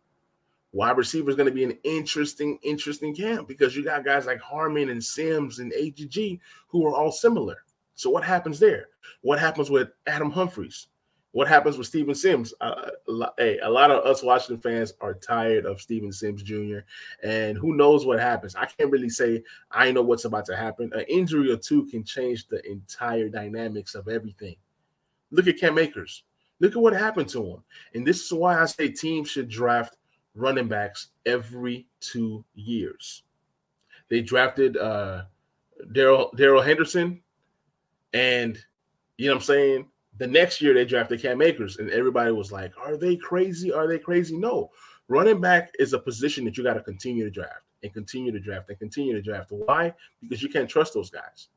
Wide receiver is going to be an interesting, interesting camp because you got guys like Harmon and Sims and AGG who are all similar. So what happens there? What happens with Adam Humphries? What happens with Steven Sims? Uh, hey, a lot of us Washington fans are tired of Steven Sims Jr. And who knows what happens? I can't really say I know what's about to happen. An injury or two can change the entire dynamics of everything. Look at Cam Akers. Look at what happened to him. And this is why I say teams should draft running backs every two years. They drafted uh Darrell Henderson, and you know what I'm saying. The next year they drafted Cam Akers, and everybody was like, "Are they crazy? Are they crazy?" No, running back is a position that you got to continue to draft and continue to draft and continue to draft. Why? Because you can't trust those guys.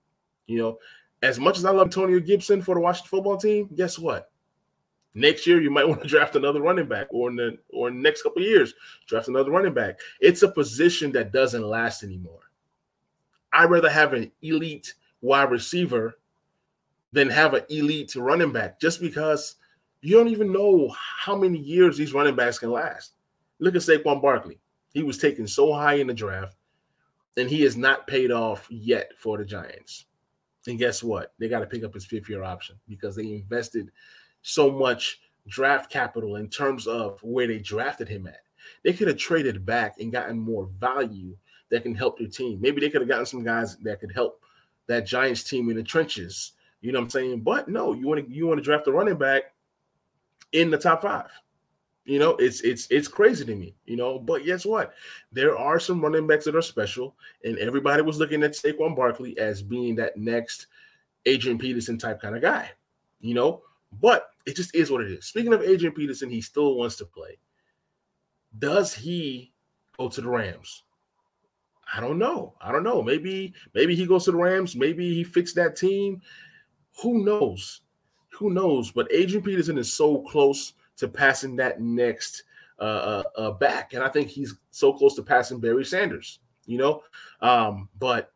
You know, as much as I love Antonio Gibson for the Washington football team, guess what? Next year, you might (laughs) want to draft another running back, or in the or in the next couple years, draft another running back. It's a position that doesn't last anymore. I'd rather have an elite wide receiver than have an elite running back, just because you don't even know how many years these running backs can last. Look at Saquon Barkley. He was taken so high in the draft, and he has not paid off yet for the Giants. And guess what? They got to pick up his fifth year option because they invested so much draft capital in terms of where they drafted him at. They could have traded back and gotten more value that can help their team. Maybe they could have gotten some guys that could help that Giants team in the trenches. You know what I'm saying? But no, you want to you want to draft a running back in the top five. You know, it's it's it's crazy to me, you know. But guess what? There are some running backs that are special, and everybody was looking at Saquon Barkley as being that next Adrian Peterson type kind of guy, you know. But it just is what it is. Speaking of Adrian Peterson, he still wants to play. Does he go to the Rams? I don't know. I don't know. Maybe maybe he goes to the Rams. Maybe he fixed that team. Who knows? Who knows? But Adrian Peterson is so close to passing that next uh, uh, uh, back. And I think he's so close to passing Barry Sanders, you know. Um, but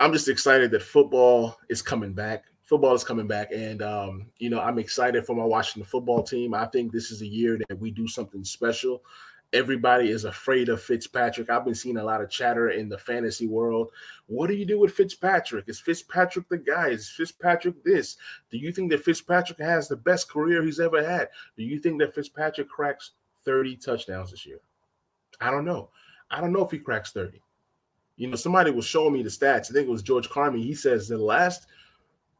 I'm just excited that football is coming back. Football is coming back, and um, you know I'm excited for my Washington football team. I think this is a year that we do something special everybody is afraid of Fitzpatrick. I've been seeing a lot of chatter in the fantasy world. What do you do with Fitzpatrick? Is Fitzpatrick the guy? Is Fitzpatrick this? Do you think that Fitzpatrick has the best career he's ever had? Do you think that Fitzpatrick cracks 30 touchdowns this year? I don't know. I don't know if he cracks 30. You know, somebody was showing me the stats. I think it was George Carmi. He says the last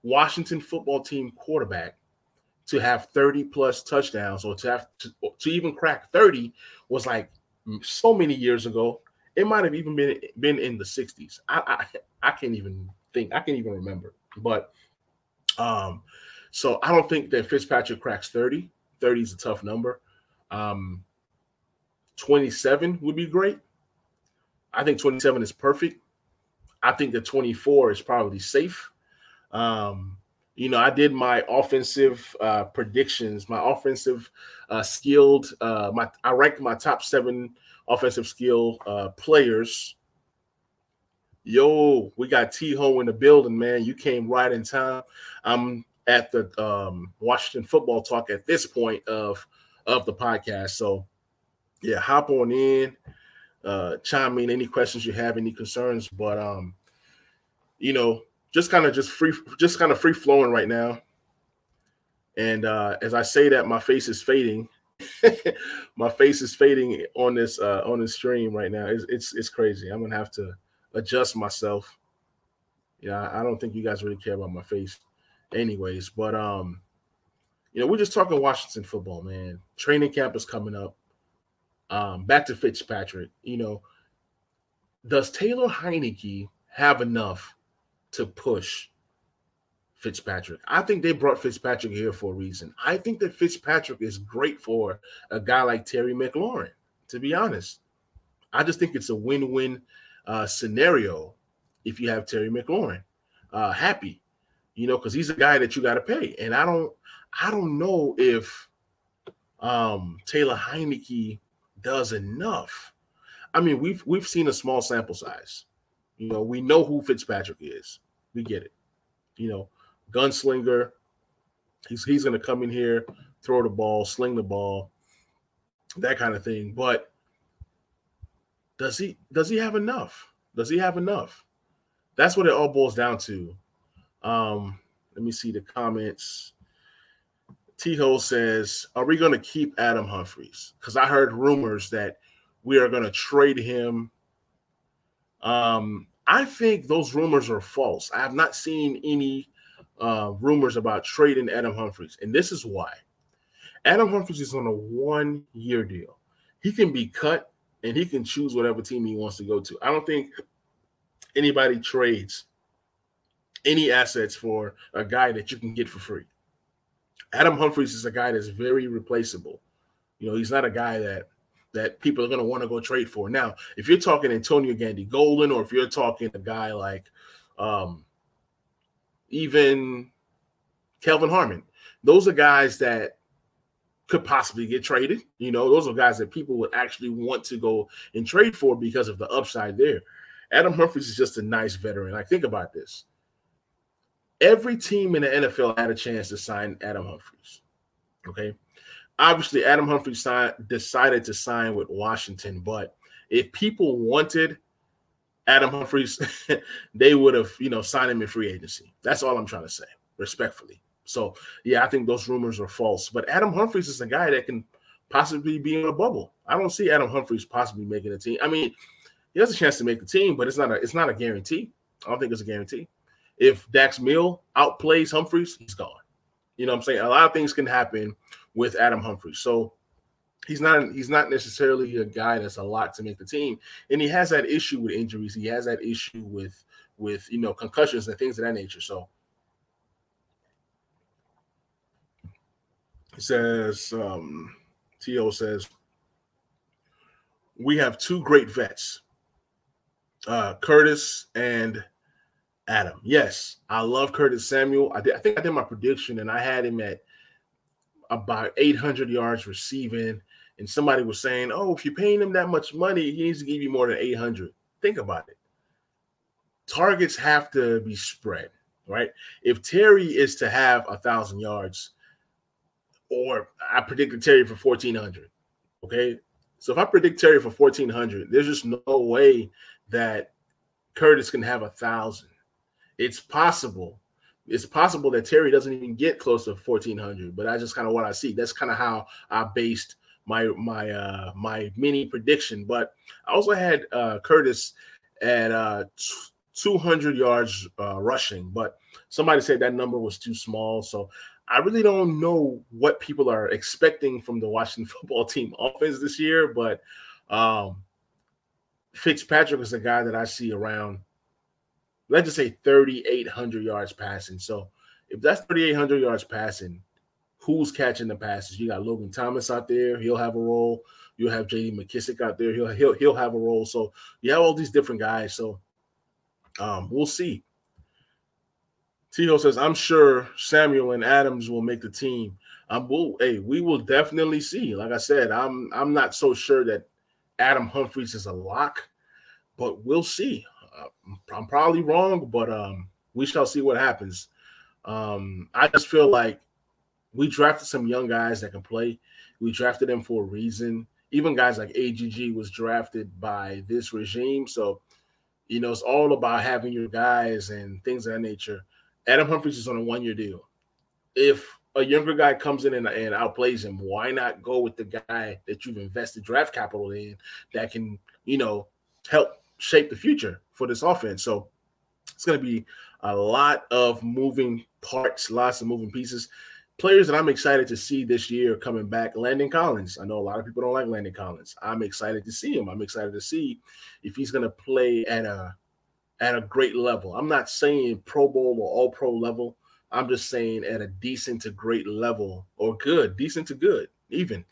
Washington football team quarterback to have 30 plus touchdowns or to have to, to even crack 30 was like so many years ago. It might have even been been in the 60s. I, I I can't even think. I can't even remember. But um, so I don't think that Fitzpatrick cracks 30. 30 is a tough number. Um, 27 would be great. I think 27 is perfect. I think the 24 is probably safe. Um, you know, I did my offensive uh, predictions, my offensive uh, skilled. Uh, my I ranked my top seven offensive skill uh, players. Yo, we got T Ho in the building, man. You came right in time. I'm at the um, Washington football talk at this point of of the podcast. So, yeah, hop on in, uh, chime in any questions you have, any concerns. But um, you know, just kind of just free, just kind of free flowing right now. And uh, as I say that, my face is fading. (laughs) my face is fading on this uh, on this stream right now. It's, it's it's crazy. I'm gonna have to adjust myself. Yeah, I don't think you guys really care about my face, anyways. But um, you know, we're just talking Washington football, man. Training camp is coming up. Um, back to Fitzpatrick. You know, does Taylor Heinicke have enough to push Fitzpatrick. I think they brought Fitzpatrick here for a reason. I think that Fitzpatrick is great for a guy like Terry McLaurin, to be honest. I just think it's a win win uh, scenario if you have Terry McLaurin uh, happy, you know, because he's a guy that you got to pay. And I don't, I don't know if um, Taylor Heinicke does enough. I mean, we've we've seen a small sample size. You know, we know who Fitzpatrick is. We get it. You know, gunslinger. He's he's going to come in here, throw the ball, sling the ball, that kind of thing. But does he does he have enough? Does he have enough? That's what it all boils down to. Um, let me see the comments. Tiho says, "Are we going to keep Adam Humphries? Because I heard rumors that we are going to trade him. Um, I think those rumors are false. I have not seen any uh, rumors about trading Adam Humphries, and this is why. Adam Humphries is on a one-year deal. He can be cut, and he can choose whatever team he wants to go to. I don't think anybody trades any assets for a guy that you can get for free. Adam Humphries is a guy that's very replaceable. You know, he's not a guy that that people are going to want to go trade for. Now, if you're talking Antonio Gandy Golden, or if you're talking a guy like um, even Kelvin Harmon, those are guys that could possibly get traded. You know, those are guys that people would actually want to go and trade for because of the upside there. Adam Humphries is just a nice veteran. Like, think about this. Every team in the NFL had a chance to sign Adam Humphries. Okay obviously Adam Humphrey signed, decided to sign with Washington, but if people wanted Adam Humphries, (laughs) they would have, you know, signed him in free agency. That's all I'm trying to say, respectfully. So yeah, I think those rumors are false. But Adam Humphries is a guy that can possibly be in a bubble. I don't see Adam Humphries possibly making a team. I mean, he has a chance to make the team, but it's not a it's not a guarantee. I don't think it's a guarantee. If Dax Milne outplays Humphries, he's gone. You know what I'm saying? A lot of things can happen with Adam Humphries. So he's not he's not necessarily a guy that's a lot to make the team. And he has that issue with injuries. He has that issue with with you know concussions and things of that nature. So he says um T.O. says we have two great vets, uh Curtis and Adam. Yes, I love Curtis Samuel. I, did, I think I did my prediction and I had him at about 800 yards receiving, and somebody was saying, "Oh, if you're paying him that much money, he needs to give you more than 800." Think about it. Targets have to be spread, right? If Terry is to have a thousand yards, or I predicted Terry for 1400, okay. So if I predict Terry for 1400, there's just no way that Curtis can have a thousand. It's possible, it's possible that Terry doesn't even get close to 1400, but that's just kind of what I see. That's kind of how I based my my uh my mini prediction. But I also had uh Curtis at uh 200 yards uh, rushing, but somebody said that number was too small. So I really don't know what people are expecting from the Washington (laughs) football team offense this year, but um Fitzpatrick is a guy that I see around let's just say 3,800 yards passing. So if that's 3,800 yards passing, who's catching the passes? You got Logan Thomas out there. He'll have a role. You'll have J.D. McKissick out there. He'll he'll he'll have a role. So you have all these different guys. So um, we'll see. Tio says, I'm sure Samuel and Adams will make the team. Um, we'll, hey, we will definitely see. Like I said, I'm I'm not so sure that Adam Humphries is a lock, but we'll see. Uh, I'm probably wrong, but um, we shall see what happens. Um, I just feel like we drafted some young guys that can play. We drafted them for a reason. Even guys like AGG was drafted by this regime. So, you know, it's all about having your guys and things of that nature. Adam Humphries is on a one year deal. If a younger guy comes in and, and outplays him, why not go with the guy that you've invested draft capital in that can, you know, help shape the future for this offense? So it's going to be a lot of moving parts, lots of moving pieces. Players that I'm excited to see this year coming back, Landon Collins. I know a lot of people don't like Landon Collins. I'm excited to see him. I'm excited to see if he's going to play at a at a great level. I'm not saying Pro Bowl or All Pro level. I'm just saying at a decent to great level or good, decent to good, even.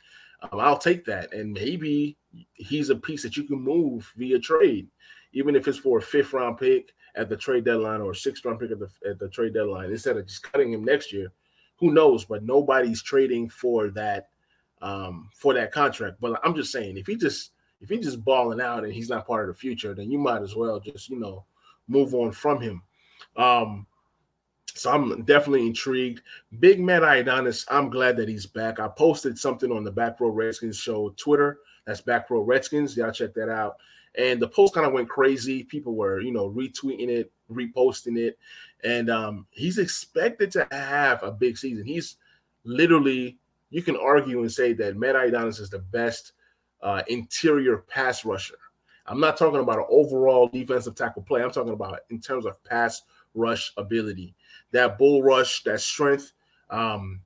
Um, I'll take that. And maybe he's a piece that you can move via trade, even if it's for a fifth round pick at the trade deadline or a sixth round pick at the, at the trade deadline instead of just cutting him next year. Who knows? But nobody's trading for that um, for that contract. But I'm just saying, if he just if he's just balling out and he's not part of the future, then you might as well just you know move on from him. Um, so I'm definitely intrigued. Big man Ioannidis, I'm glad that he's back. I posted something on the Back Row Redskins show Twitter. That's Back Row Redskins. Y'all check that out. And the post kind of went crazy. People were, you know, retweeting it, reposting it. And um, he's expected to have a big season. He's literally, you can argue and say that Matt Ioannidis is the best uh, interior pass rusher. I'm not talking about an overall defensive tackle play. I'm talking about in terms of pass rush ability. That bull rush, that strength. Um,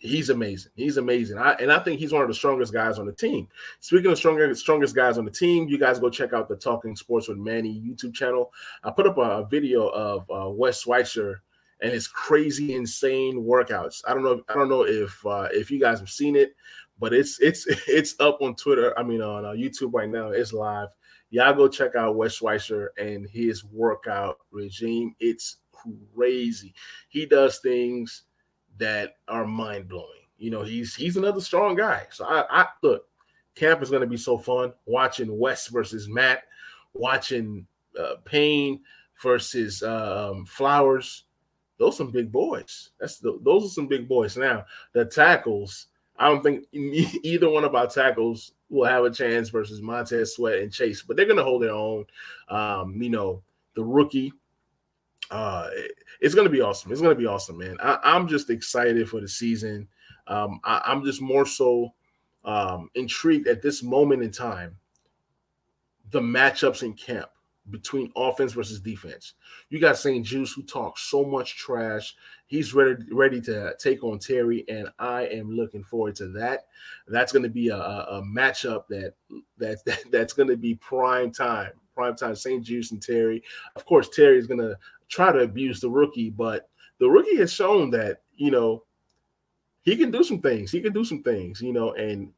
he's amazing. He's amazing. I, and I think he's one of the strongest guys on the team. Speaking of stronger, strongest guys on the team, you guys go check out the Talking Sports with Manny YouTube channel. I put up a, video of uh, Wes Schweitzer and his crazy, insane workouts. I don't know. I don't know if uh, if you guys have seen it, but it's it's (laughs) it's up on Twitter. I mean on uh, YouTube right now. It's live. Y'all go check out Wes Schweitzer and his workout regime. It's crazy. He does things that are mind blowing. You know, he's he's another strong guy. So I, I look, camp is going to be so fun watching Wes versus Matt, watching uh, Payne versus um, Flowers. Those some big boys. That's the, those are some big boys. Now the tackles. I don't think either one of our tackles will have a chance versus Montez Sweat and Chase, but they're going to hold their own. Um, you know, the rookie uh, it's gonna be awesome. It's gonna be awesome, man. I, am just excited for the season. Um, I, am just more so um, intrigued at this moment in time. The matchups in camp between offense versus defense. You got St-Juste who talks so much trash. He's ready ready to take on Terry, and I am looking forward to that. That's going to be a, a, matchup that that, that (laughs) that's going to be prime time. Prime time. St-Juste and Terry. Of course, Terry is going to try to abuse the rookie, but the rookie has shown that, you know, he can do some things. He can do some things, you know, and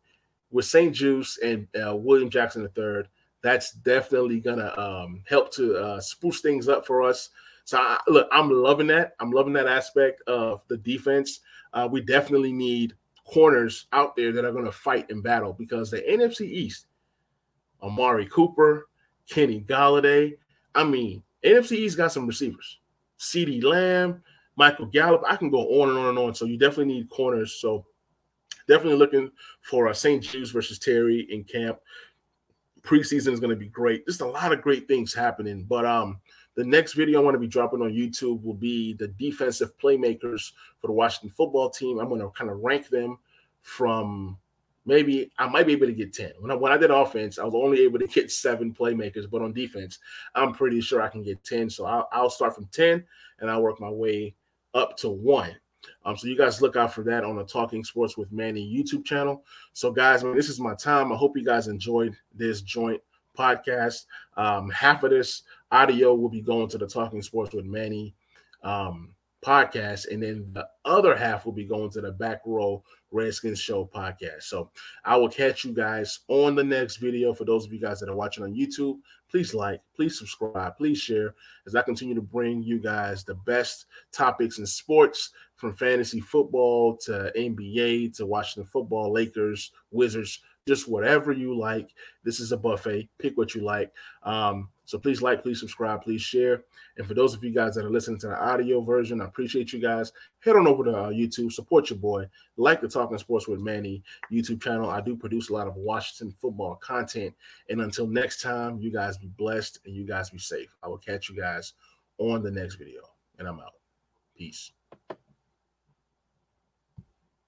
with St-Juste and uh, William Jackson III, that's definitely gonna um, help to uh, spruce things up for us. So I, look, I'm loving that. I'm loving that aspect of the defense. Uh, we definitely need corners out there that are going to fight and battle because the NFC East, Amari Cooper, Kenny Golladay. I mean, NFC East got some receivers. CeeDee Lamb, Michael Gallup. I can go on and on and on. So you definitely need corners. So definitely looking for a St-Juste versus Terry in camp. Preseason is going to be great. Just a lot of great things happening. But um, the next video I want to be dropping on YouTube will be the defensive playmakers for the Washington football team. I'm going to kind of rank them from maybe I might be able to get 10. When I, when I did offense, I was only able to get seven playmakers, but on defense, I'm pretty sure I can get 10. So I'll, I'll start from 10 and I'll work my way up to one. Um, so you guys look out for that on the Talking Sports with Manny YouTube channel. So guys, man, this is my time. I hope you guys enjoyed this joint podcast. Um, half of this audio will be going to the Talking Sports with Manny um, podcast, and then the other half will be going to the Back Row Redskins Show podcast. So I will catch you guys on the next video. For those of you guys that are watching on YouTube, please like, please subscribe, please share as I continue to bring you guys the best topics in sports from fantasy football to NBA to Washington football, Lakers, Wizards, just whatever you like. This is a buffet. Pick what you like. Um, so please like, please subscribe, please share. And for those of you guys that are listening to the audio version, I appreciate you guys. Head on over to uh, YouTube, support your boy. Like the Talking Sports with Manny YouTube channel. I do produce a lot of Washington football content. And until next time, you guys be blessed and you guys be safe. I will catch you guys on the next video. And I'm out. Peace.